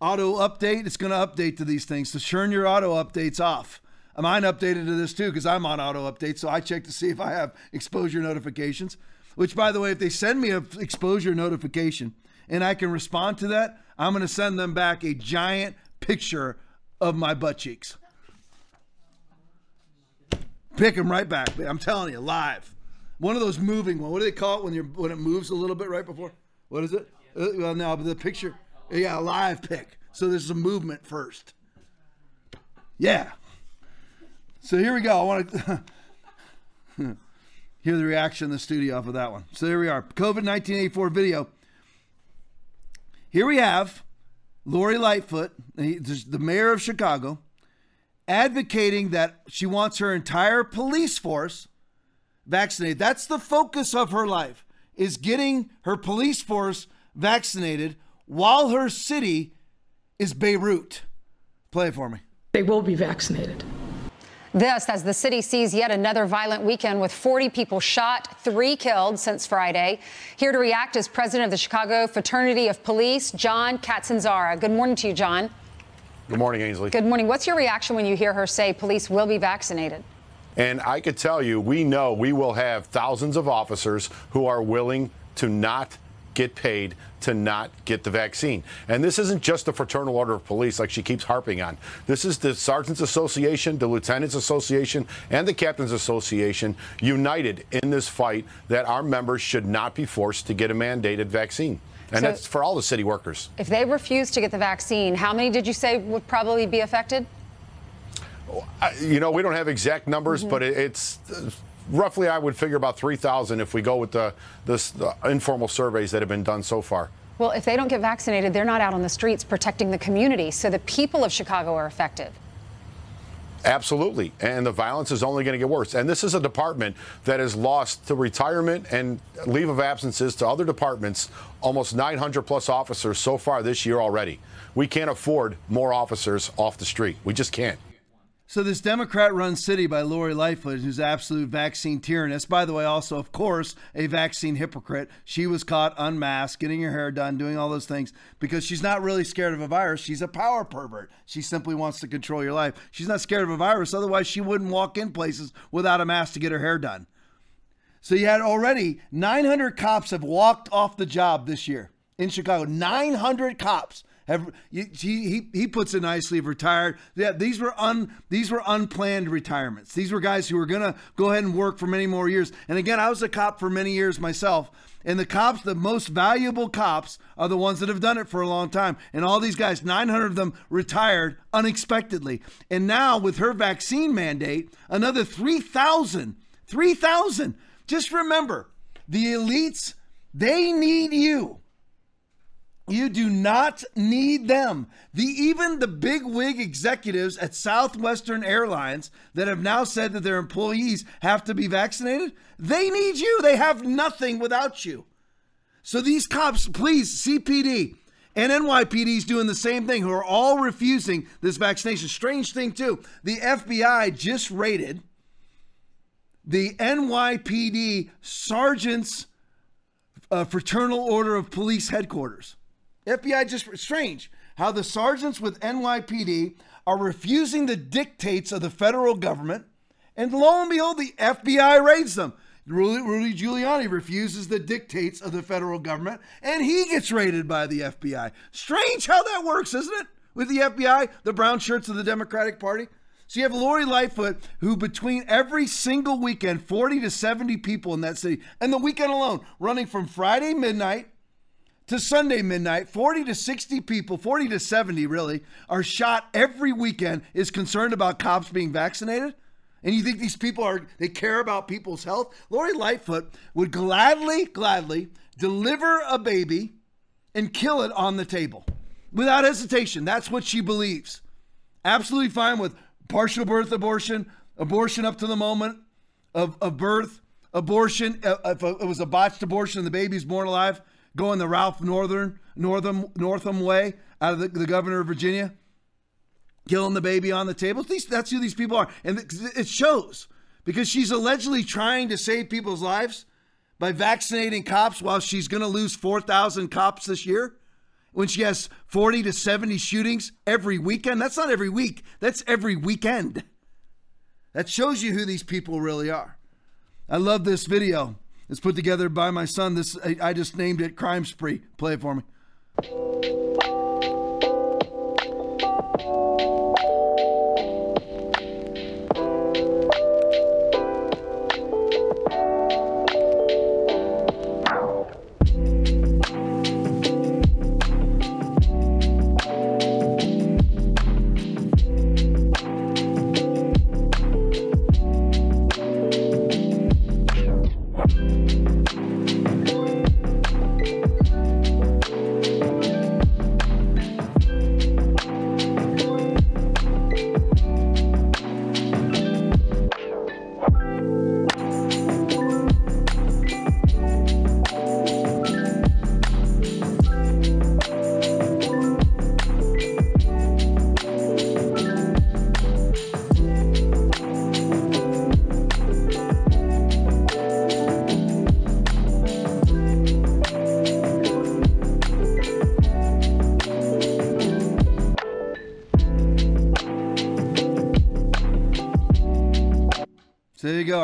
Auto update. It's going to update to these things. So turn your auto updates off. Mine updated to this too because I'm on auto update. So I check to see if I have exposure notifications. Which, by the way, if they send me a exposure notification and I can respond to that, I'm going to send them back a giant picture of my butt cheeks. Pick them right back. I'm telling you, live. One of those moving one. What do they call it when you're when it moves a little bit right before? What is it? Uh, well, no, but the picture. Yeah, a live pick. So there's a movement first. Yeah. So here we go. I want to hear the reaction in the studio off of that one. So there we are. COVID 1984 video. Here we have Lori Lightfoot, the mayor of Chicago, advocating that she wants her entire police force vaccinated. That's the focus of her life is getting her police force vaccinated while her city is Beirut. Play it for me. They will be vaccinated. This as the city sees yet another violent weekend with 40 people shot, three killed since Friday. Here to react is president of the Chicago Fraternity of Police, John Catanzara. Good morning to you, John. Good morning, Ainsley. Good morning. What's your reaction when you hear her say police will be vaccinated? And I could tell you, we know we will have thousands of officers who are willing to not get paid to not get the vaccine. And this isn't just the Fraternal Order of Police, like she keeps harping on. This is the Sergeants Association, the Lieutenants Association, and the Captains Association united in this fight that our members should not be forced to get a mandated vaccine. And So- that's for all the city workers. If they refuse to get the vaccine, how many did you say would probably be affected? You know, we don't have exact numbers, but it's uh, roughly, I would figure about 3,000 if we go with the, this, the informal surveys that have been done so far. Well, if they don't get vaccinated, they're not out on the streets protecting the community. So the people of Chicago are affected. Absolutely. And the violence is only going to get worse. And this is a department that has lost to retirement and leave of absences to other departments almost 900 plus officers so far this year already. We can't afford more officers off the street. We just can't. So this Democrat-run city by Lori Lightfoot, who's absolute vaccine tyranness, by the way, also of course a vaccine hypocrite. She was caught unmasked, getting her hair done, doing all those things because she's not really scared of a virus. She's a power pervert. She simply wants to control your life. She's not scared of a virus. Otherwise, she wouldn't walk in places without a mask to get her hair done. So you had already 900 cops have walked off the job this year in Chicago. 900 cops He he, he puts it nicely. Retired. Yeah, these were un these were unplanned retirements. These were guys who were gonna go ahead and work for many more years. And again, I was a cop for many years myself. And the cops, the most valuable cops, are the ones that have done it for a long time. And all these guys, 900 of them retired unexpectedly. And now, with her vaccine mandate, another 3,000, 3,000. Just remember, the elites, they need you. You do not need them. The even the big wig executives at Southwestern Airlines that have now said that their employees have to be vaccinated, they need you. They have nothing without you. So these cops, please, CPD and NYPD is doing the same thing, who are all refusing this vaccination. Strange thing too, the FBI just rated the NYPD sergeants uh, fraternal order of police headquarters. FBI just strange how the sergeants with NYPD are refusing the dictates of the federal government, and lo and behold, the FBI raids them. Rudy, Rudy Giuliani refuses the dictates of the federal government, and he gets raided by the FBI. Strange how that works, isn't it? With the FBI, the brown shirts of the Democratic Party. So you have Lori Lightfoot, who between every single weekend, 40 to 70 people in that city, and the weekend alone, running from Friday midnight to Sunday midnight, 40 to 60 people, 40 to 70 really, are shot every weekend, is concerned about cops being vaccinated. And you think these people are, they care about people's health? Lori Lightfoot would gladly, gladly deliver a baby and kill it on the table without hesitation. That's what she believes. Absolutely fine with partial birth abortion, abortion up to the moment of, of birth, abortion. uh, If it was a botched abortion and the baby's born alive, going the Ralph Northern, Northam, Northam way out of the, the governor of Virginia, killing the baby on the table. These, that's who these people are. And it shows because she's allegedly trying to save people's lives by vaccinating cops while she's going to lose 4,000 cops this year when she has 40 to 70 shootings every weekend. That's not every week, that's every weekend. That shows you who these people really are. I love this video. It's put together by my son. This I, I just named it Crime Spree. Play it for me.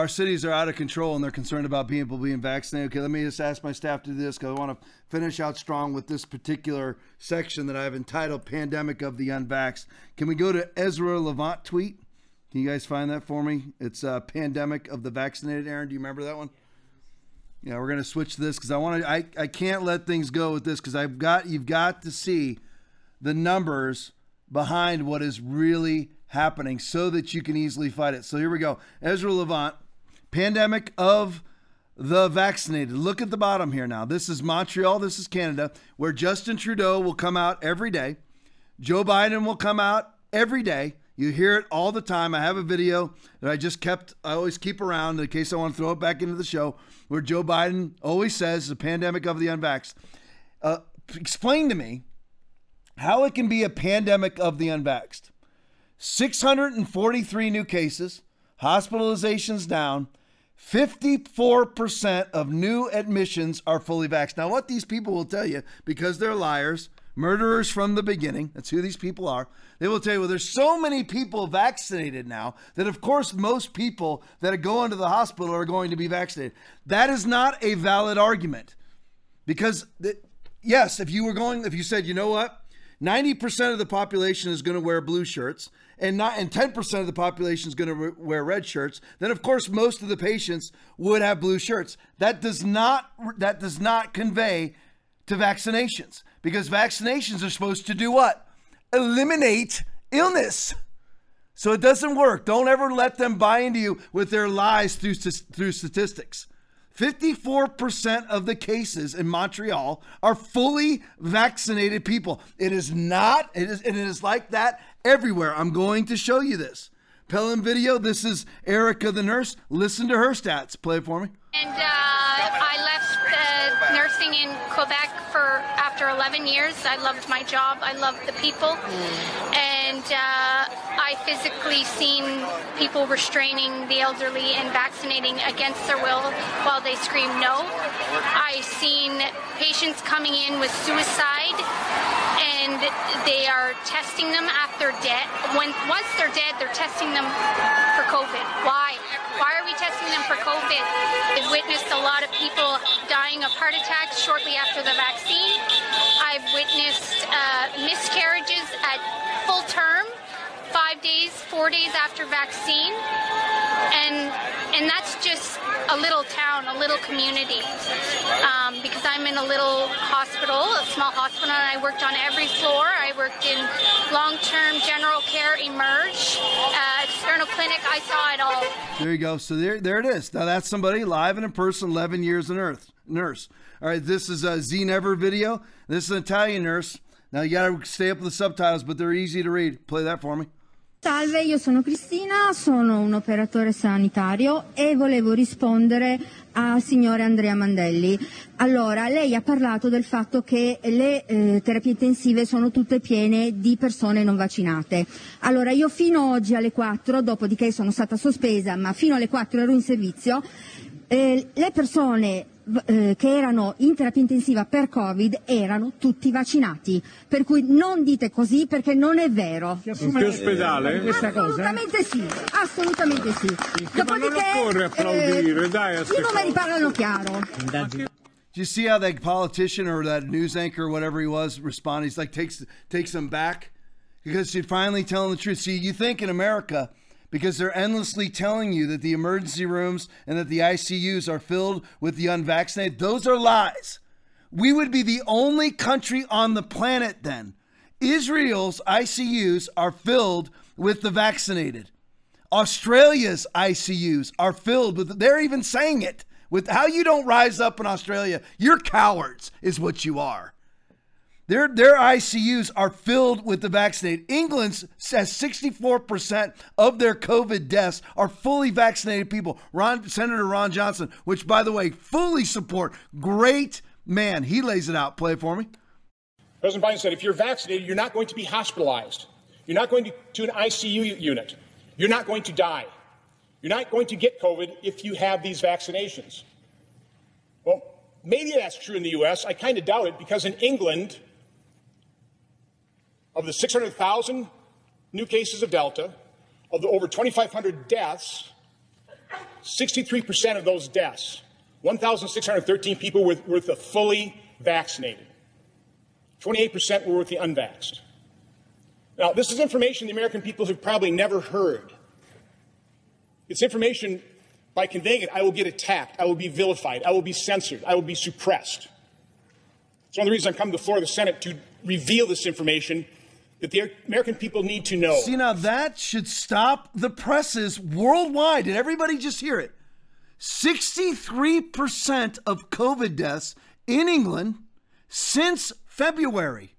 Our cities are out of control and they're concerned about people being vaccinated. Okay, let me just ask my staff to do this because I want to finish out strong with this particular section that I've entitled Pandemic of the Unvaxxed. Can we go to Ezra Levant tweet? Can you guys find that for me? It's uh, Pandemic of the Vaccinated. Aaron, do you remember that one? Yeah, we're gonna switch to this because I want to. I, I can't let things go with this because I've got you've got to see the numbers behind what is really happening so that you can easily fight it. So here we go. Ezra Levant, pandemic of the vaccinated. Look at the bottom here now. This is Montreal, this is Canada, where Justin Trudeau will come out every day. Joe Biden will come out every day. You hear it all the time. I have a video that I just kept, I always keep around in case I want to throw it back into the show, where Joe Biden always says the pandemic of the unvaxxed. Uh, explain to me how it can be a pandemic of the unvaxxed. 643 new cases, hospitalizations down, 54% of new admissions are fully vaxxed. Now, what these people will tell you, because they're liars, murderers from the beginning, that's who these people are, they will tell you, well, there's so many people vaccinated now that, of course, most people that go into the hospital are going to be vaccinated. That is not a valid argument. Because, the, yes, if you were going, if you said, you know what, 90% of the population is going to wear blue shirts and not and 10% of the population is going to wear red shirts then of course most of the patients would have blue shirts. That does not that does not convey to vaccinations because vaccinations are supposed to do what? Eliminate illness. So it doesn't work. Don't ever let them buy into you with their lies through through statistics. 54% of the cases in Montreal are fully vaccinated people. It is not, it is, it is like that everywhere. I'm going to show you this. Pelham video, this is Erica the nurse. Listen to her stats. Play it for me. And uh, I left nursing in Quebec for after 11 years. I loved my job. I loved the people, and uh, I physically seen people restraining the elderly and vaccinating against their will while they scream no. I seen patients coming in with suicide, and they are testing them after dead. When once they're dead, they're testing them for COVID. Why? Why are we testing them for COVID? I've witnessed a lot of people dying of heart attacks shortly after the vaccine. I've witnessed uh, miscarriages at full term, five days, four days after vaccine, and and that's just a little town, a little community. Um, because I'm in a little hospital, a small hospital, and I worked on every floor. I worked in long-term general care, emerge, uh, external clinic. I saw it all. There you go. So there, there it is. Now that's somebody live and in person, 11 years in earth nurse. All right, this is a Z Never video. This is an Italian nurse. Now you got to stay up with the subtitles, but they're easy to read. Play that for me. Salve, io sono Cristina, sono un operatore sanitario e volevo rispondere a signore Andrea Mandelli. Allora, lei ha parlato del fatto che le eh, terapie intensive sono tutte piene di persone non vaccinate. Allora, io fino oggi alle 4, dopodiché sono stata sospesa, ma fino alle 4 ero in servizio, eh, le persone che erano in terapia intensiva per Covid erano tutti vaccinati. Per cui non dite così perché non è vero. In che ospedale? Cosa? Assolutamente sì, assolutamente sì. Ma non occorre applaudire, dai, I numeri parlano chiaro. Do you see how that politician or that news anchor, or whatever he was, responded? He's like takes takes them back because she's finally telling the truth. See, you think in America because they're endlessly telling you that the emergency rooms and that the ICUs are filled with the unvaccinated. Those are lies. We would be the only country on the planet then. Israel's ICUs are filled with the vaccinated. Australia's ICUs are filled with, they're even saying it. With how you don't rise up in Australia, you're cowards, is what you are. Their, their ICUs are filled with the vaccinated. England says 64% of their COVID deaths are fully vaccinated people. Ron, Senator Ron Johnson, which, by the way, fully support. Great man. He lays it out. Play it for me. President Biden said if you're vaccinated, you're not going to be hospitalized. You're not going to, to an ICU unit. You're not going to die. You're not going to get COVID if you have these vaccinations. Well, maybe that's true in the U.S. I kind of doubt it because in England, of the 600,000 new cases of Delta, of the over 2,500 deaths, 63% of those deaths, 1,613 people were, were the fully vaccinated. 28% were with the unvaxxed. Now, this is information the American people have probably never heard. It's information by conveying it, I will get attacked, I will be vilified, I will be censored, I will be suppressed. It's one of the reasons I'm coming to the floor of the Senate to reveal this information that the American people need to know. See, now that should stop the presses worldwide. Did everybody just hear it? 63% of COVID deaths in England since February.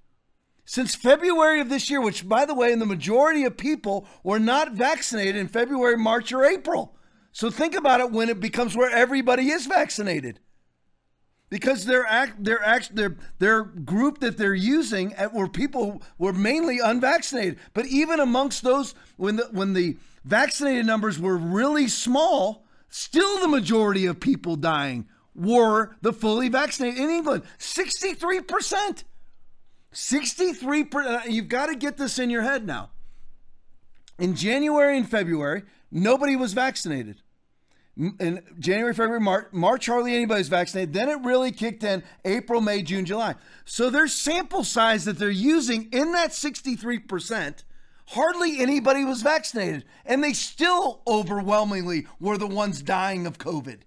Since February of this year, which, by the way, in the majority of people were not vaccinated in February, March, or April. So think about it when it becomes where everybody is vaccinated. Because their act, their act, their their group that they're using at were people were mainly unvaccinated. But even amongst those, when the when the vaccinated numbers were really small, still the majority of people dying were the fully vaccinated in England. Sixty-three percent. 63%. Uh, you've got to get this in your head now. In January and February, nobody was vaccinated. In January, February, March, March, hardly anybody's vaccinated. Then it really kicked in April, May, June, July. So their sample size that they're using in that 63%, hardly anybody was vaccinated. And they still overwhelmingly were the ones dying of COVID.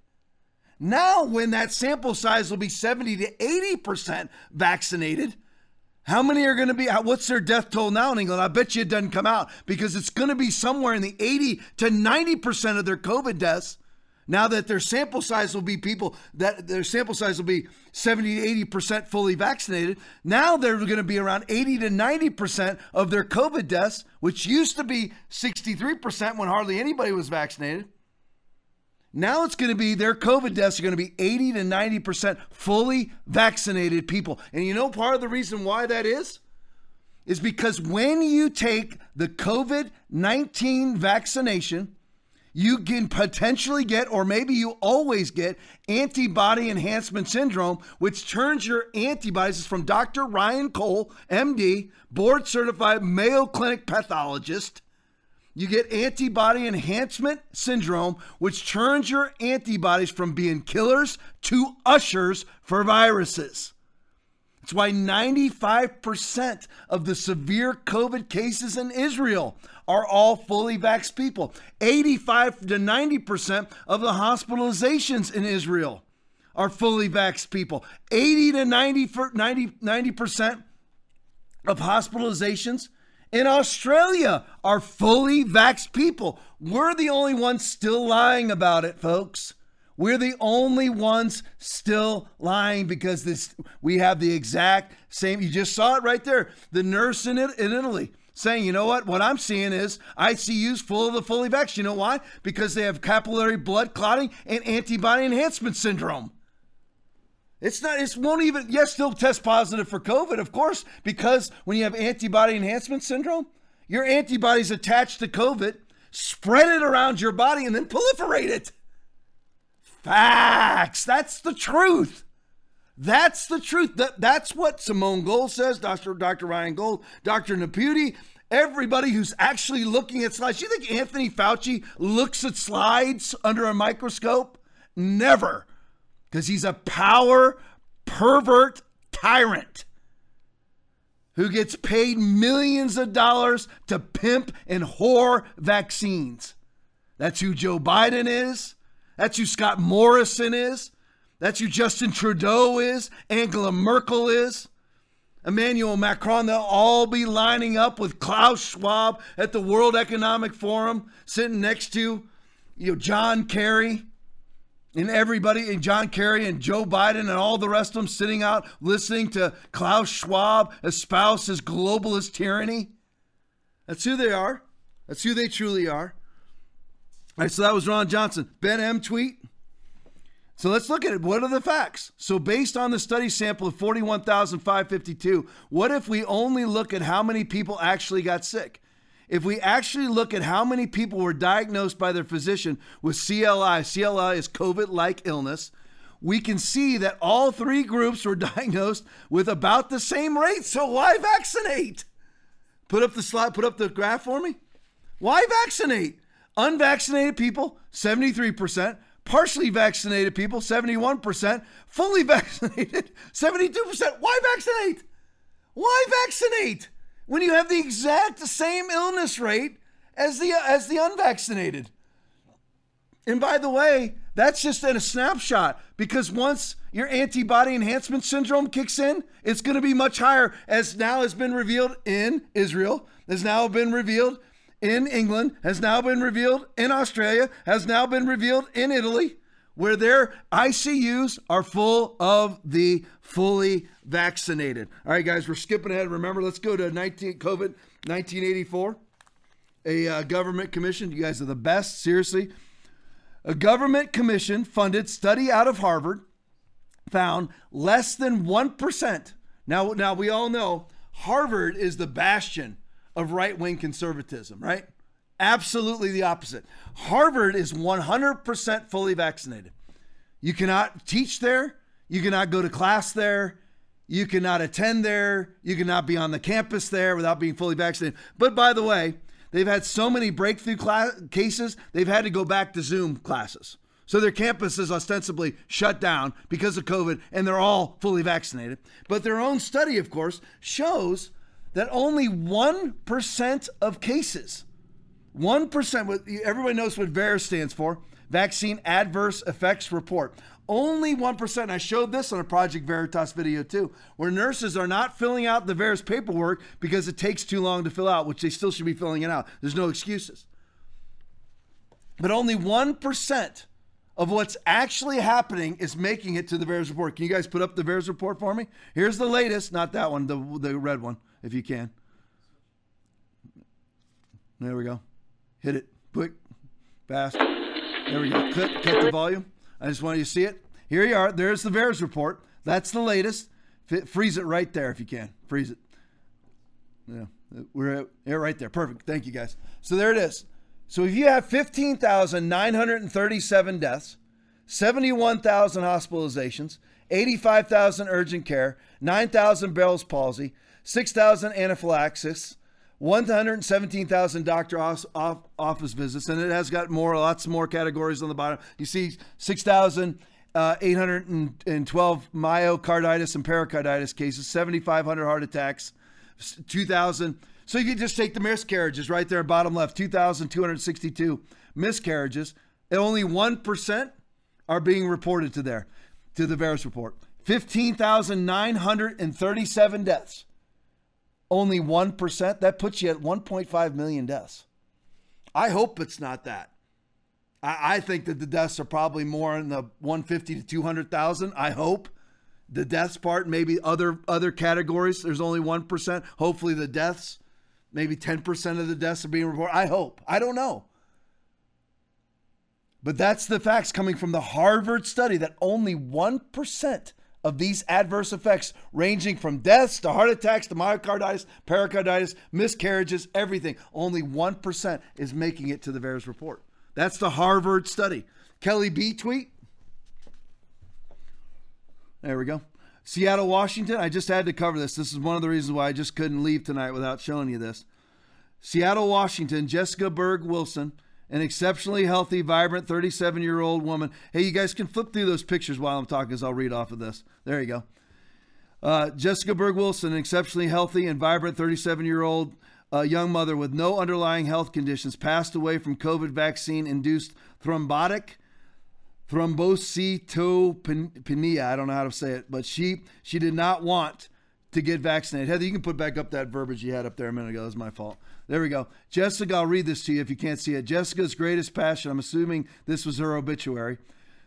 Now, when that sample size will be 70 to 80% vaccinated, how many are going to be? What's their death toll now in England? I bet you it doesn't come out because it's going to be somewhere in the 80 to 90% of their COVID deaths. Now that their sample size will be people that their sample size will be 70 to 80% fully vaccinated. Now they're going to be around 80 to 90% of their COVID deaths, which used to be 63% when hardly anybody was vaccinated. Now it's going to be their COVID deaths are going to be 80 to 90% fully vaccinated people. And you know part of the reason why that is? Is because when you take the COVID 19 vaccination, you can potentially get, or maybe you always get, antibody enhancement syndrome, which turns your antibodies from Dr. Ryan Cole, MD, board certified Mayo Clinic pathologist you get antibody enhancement syndrome, which turns your antibodies from being killers to ushers for viruses. That's why 95% of the severe COVID cases in Israel are all fully vaxxed people. 85 to 90% of the hospitalizations in Israel are fully vaxxed people. 80 to 90, 90, 90% of hospitalizations in Australia are fully vaxxed people. We're the only ones still lying about it, folks. We're the only ones still lying because this we have the exact same. You just saw it right there. The nurse in, it, in Italy saying, you know what? What I'm seeing is ICUs full of the fully vaxxed. You know why? Because they have capillary blood clotting and antibody enhancement syndrome. It's not, it won't even, yes, still test positive for COVID, of course, because when you have antibody enhancement syndrome, your antibodies attached to COVID, spread it around your body, and then proliferate it. Facts. That's the truth. That's the truth. That, that's what Simone Gold says, Dr. Dr. Ryan Gold, Dr. Naputi, everybody who's actually looking at slides. You think Anthony Fauci looks at slides under a microscope? Never because he's a power pervert tyrant who gets paid millions of dollars to pimp and whore vaccines. That's who Joe Biden is. That's who Scott Morrison is. That's who Justin Trudeau is. Angela Merkel is. Emmanuel Macron, they'll all be lining up with Klaus Schwab at the World Economic Forum, sitting next to you know, John Kerry and everybody, and John Kerry and Joe Biden and all the rest of them sitting out listening to Klaus Schwab espouse his globalist tyranny. That's who they are. That's who they truly are. All right, so that was Ron Johnson. Ben M tweet. So let's look at it. What are the facts? So, based on the study sample of 41,552, what if we only look at how many people actually got sick? if we actually look at how many people were diagnosed by their physician with CLI, CLI is COVID like illness, we can see that all three groups were diagnosed with about the same rate. So why vaccinate? Put up the slide, put up the graph for me. Why vaccinate? Unvaccinated people, 73%. Partially vaccinated people, 71%. Fully vaccinated, 72%. Why vaccinate? Why vaccinate when you have the exact same illness rate as the as the unvaccinated? And by the way, that's just in a snapshot because once your antibody enhancement syndrome kicks in, it's going to be much higher, as now has been revealed in Israel, has now been revealed in England, has now been revealed in Australia, has now been revealed in Italy, where their ICUs are full of the fully vaccinated. All right, guys, we're skipping ahead. Remember, let's go to 19 COVID 1984, a uh, government commission. You guys are the best, seriously. A government commission funded study out of Harvard found less than 1%. Now, now we all know Harvard is the bastion of right wing conservatism, right? Absolutely the opposite. Harvard is 100% fully vaccinated. You cannot teach there, you cannot go to class there, you cannot attend there, you cannot be on the campus there without being fully vaccinated. But by the way, they've had so many breakthrough class- cases, they've had to go back to Zoom classes. So their campus is ostensibly shut down because of COVID, and they're all fully vaccinated. But their own study, of course, shows that only 1% of cases, 1%, what everybody knows what VAERS stands for Vaccine Adverse Effects Report. Only 1%. I showed this on a Project Veritas video too, where nurses are not filling out the VAERS paperwork because it takes too long to fill out, which they still should be filling it out. There's no excuses. But only 1% of what's actually happening is making it to the VAERS report. Can you guys put up the VAERS report for me? Here's the latest, not that one, the, the red one, if you can. There we go. Hit it quick, fast. There we go. Cut, cut the volume. I just wanted you to see it. Here you are. There's the VAERS report. That's the latest. F- freeze it right there if you can. Freeze it. Yeah, we're yeah, right there. Perfect. Thank you guys. So there it is. So if you have 15,937 deaths, 71,000 hospitalizations, 85,000 urgent care, 9,000 Bell's palsy, 6,000 anaphylaxis, 117,000 doctor office visits, and it has got more, lots more categories on the bottom. You see 6,812 uh, myocarditis and pericarditis cases, 7,500 heart attacks, 2,000 so you can just take the miscarriages right there, bottom left, 2,262 miscarriages. And only 1% are being reported to there, to the VAERS report. 15,937 deaths. Only 1%. That puts you at 1.5 million deaths. I hope it's not that. I, I think that the deaths are probably more in the 150 to 200,000. I hope the deaths part, maybe other other categories. There's only 1%. Hopefully the deaths Maybe 10% of the deaths are being reported. I hope. I don't know. But that's the facts coming from the Harvard study that only 1% of these adverse effects, ranging from deaths to heart attacks to myocarditis, pericarditis, miscarriages, everything, only 1% is making it to the VAERS report. That's the Harvard study. Kelly B tweet. There we go. Seattle, Washington. I just had to cover this. This is one of the reasons why I just couldn't leave tonight without showing you this. Seattle, Washington. Jessica Berg Wilson, an exceptionally healthy, vibrant 37 year old woman. Hey, you guys can flip through those pictures while I'm talking, as I'll read off of this. There you go. Uh, Jessica Berg Wilson, an exceptionally healthy and vibrant 37 year old uh, young mother with no underlying health conditions, passed away from COVID vaccine induced thrombotic thrombocytopenia. I don't know how to say it, but she she did not want to get vaccinated. Heather, you can put back up that verbiage you had up there a minute ago. That was my fault. There we go. Jessica, I'll read this to you if you can't see it. Jessica's greatest passion, I'm assuming this was her obituary.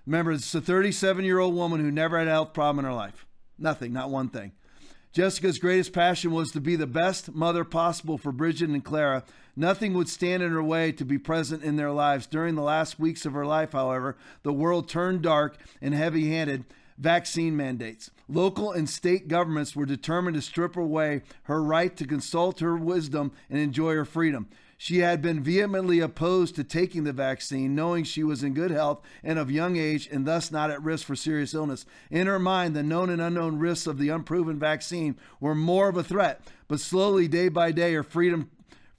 Remember, it's a 37 year old woman who never had a health problem in her life. Nothing, not one thing. Jessica's greatest passion was to be the best mother possible for Bridget and Clara. Nothing would stand in her way to be present in their lives. During the last weeks of her life, however, the world turned dark and heavy handed vaccine mandates. Local and state governments were determined to strip away her right to consult her wisdom and enjoy her freedom. She had been vehemently opposed to taking the vaccine, knowing she was in good health and of young age and thus not at risk for serious illness. In her mind, the known and unknown risks of the unproven vaccine were more of a threat, but slowly, day by day, her freedom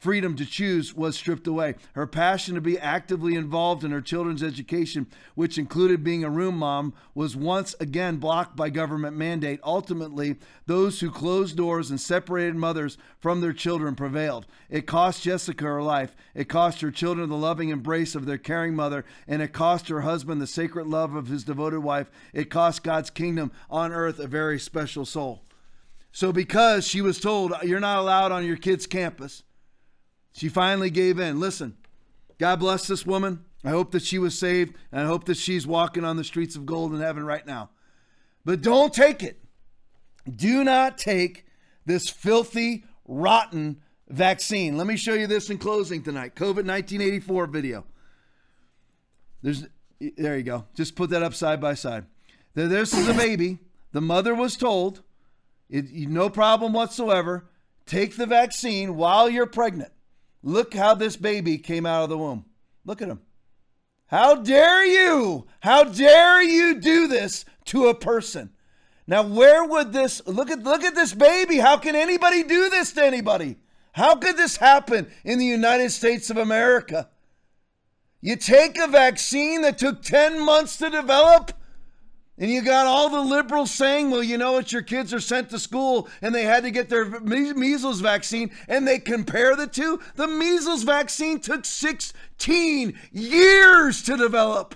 freedom to choose was stripped away. Her passion to be actively involved in her children's education, which included being a room mom, was once again blocked by government mandate. Ultimately, those who closed doors and separated mothers from their children prevailed. It cost Jessica her life. It cost her children the loving embrace of their caring mother, and it cost her husband the sacred love of his devoted wife. It cost God's kingdom on earth a very special soul. So, because she was told you're not allowed on your kid's campus, she finally gave in. Listen, God bless this woman. I hope that she was saved, and I hope that she's walking on the streets of gold in heaven right now. But don't take it. Do not take this filthy, rotten vaccine. Let me show you this in closing tonight. COVID 1984 video. There's there you go. Just put that up side by side. This is a baby. The mother was told, it, no problem whatsoever. Take the vaccine while you're pregnant. Look how this baby came out of the womb. Look at him. How dare you? How dare you do this to a person? Now, where would this look at look at this baby? How can anybody do this to anybody? How could this happen in the United States of America? You take a vaccine that took 10 months to develop and you got all the liberals saying, well, you know what, your kids are sent to school and they had to get their measles vaccine, and they compare the two. The measles vaccine took 16 years to develop.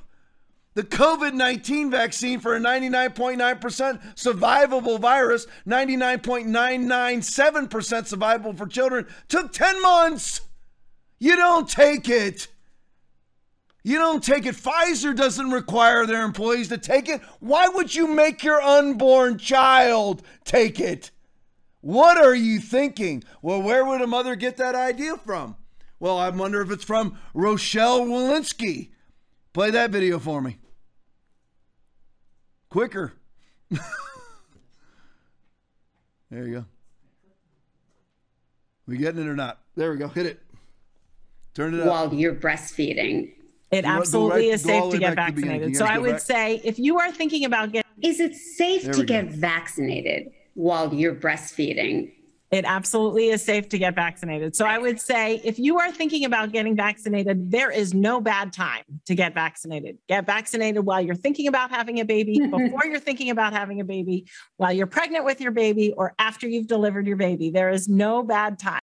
The COVID 19 vaccine for a 99.9% survivable virus, 99.997% survivable for children, took 10 months. You don't take it. You don't take it. Pfizer doesn't require their employees to take it. Why would you make your unborn child take it? What are you thinking? Well, where would a mother get that idea from? Well, I wonder if it's from Rochelle Walensky. Play that video for me. Quicker. there you go. We getting it or not? There we go. Hit it. Turn it up. While you're breastfeeding. It Go right- absolutely go is safe to get back to vaccinated. So I would back. say if you are thinking about getting Is it safe There to we go. get vaccinated while you're breastfeeding? It absolutely is safe to get vaccinated. So I would say if you are thinking about getting vaccinated, there is no bad time to get vaccinated. Get vaccinated while you're thinking about having a baby, before you're thinking about having a baby, while you're pregnant with your baby, or after you've delivered your baby. There is no bad time.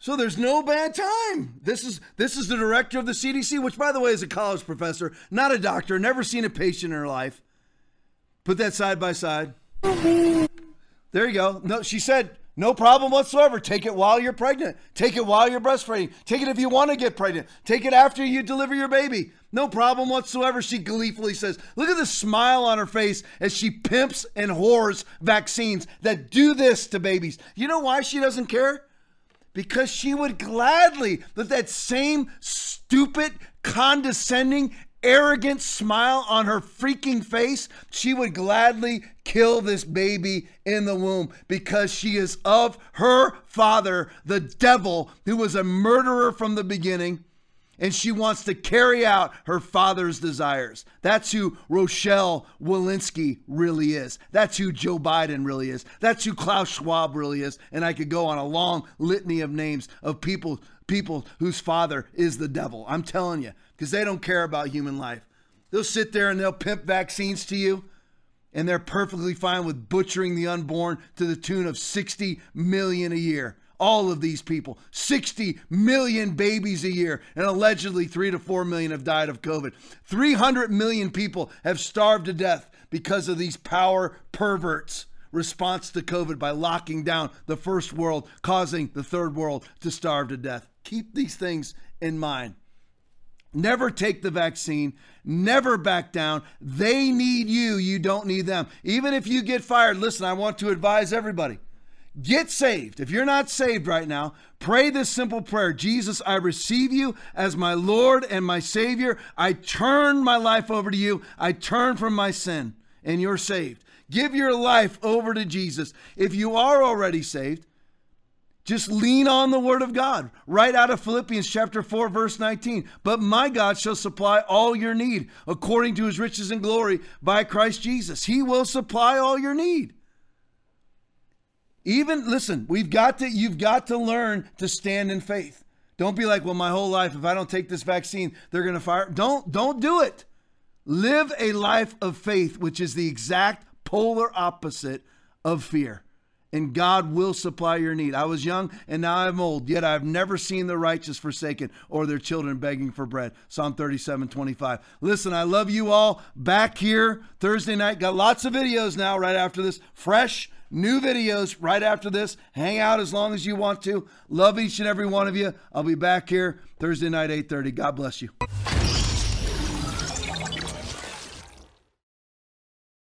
So there's no bad time. This is this is the director of the CDC, which by the way is a college professor, not a doctor, never seen a patient in her life. Put that side by side. There you go. No, she said no problem whatsoever. Take it while you're pregnant. Take it while you're breastfeeding. Take it if you want to get pregnant. Take it after you deliver your baby. No problem whatsoever. She gleefully says. Look at the smile on her face as she pimps and whores vaccines that do this to babies. You know why she doesn't care? Because she would gladly let that same stupid, condescending, arrogant smile on her freaking face, she would gladly kill this baby in the womb because she is of her father, the devil, who was a murderer from the beginning. And she wants to carry out her father's desires. That's who Rochelle Walensky really is. That's who Joe Biden really is. That's who Klaus Schwab really is. And I could go on a long litany of names of people people whose father is the devil. I'm telling you, because they don't care about human life. They'll sit there and they'll pimp vaccines to you, and they're perfectly fine with butchering the unborn to the tune of 60 million a year. All of these people, 60 million babies a year, and allegedly 3 to 4 million have died of COVID. 300 million people have starved to death because of these power perverts response to COVID by locking down the first world, causing the third world to starve to death. Keep these things in mind. Never take the vaccine. Never back down. They need you. You don't need them. Even if you get fired, listen, I want to advise everybody get saved. If you're not saved right now, pray this simple prayer Jesus, I receive you as my Lord and my Savior. I turn my life over to you. I turn from my sin, and you're saved. Give your life over to Jesus. If you are already saved, just lean on the word of God, right out of Philippians chapter 4, verse 19. But my God shall supply all your need according to his riches and glory by Christ Jesus. He will supply all your need. Even listen, we've got to you've got to learn to stand in faith. Don't be like, well, my whole life, if I don't take this vaccine, they're gonna fire. Don't don't do it. Live a life of faith, which is the exact polar opposite of fear. And God will supply your need. I was young and now I'm old, yet I've never seen the righteous forsaken or their children begging for bread. Psalm 37, 25. Listen, I love you all. Back here Thursday night. Got lots of videos now right after this. Fresh, new videos right after this. Hang out as long as you want to. Love each and every one of you. I'll be back here Thursday night, 8:30. God bless you.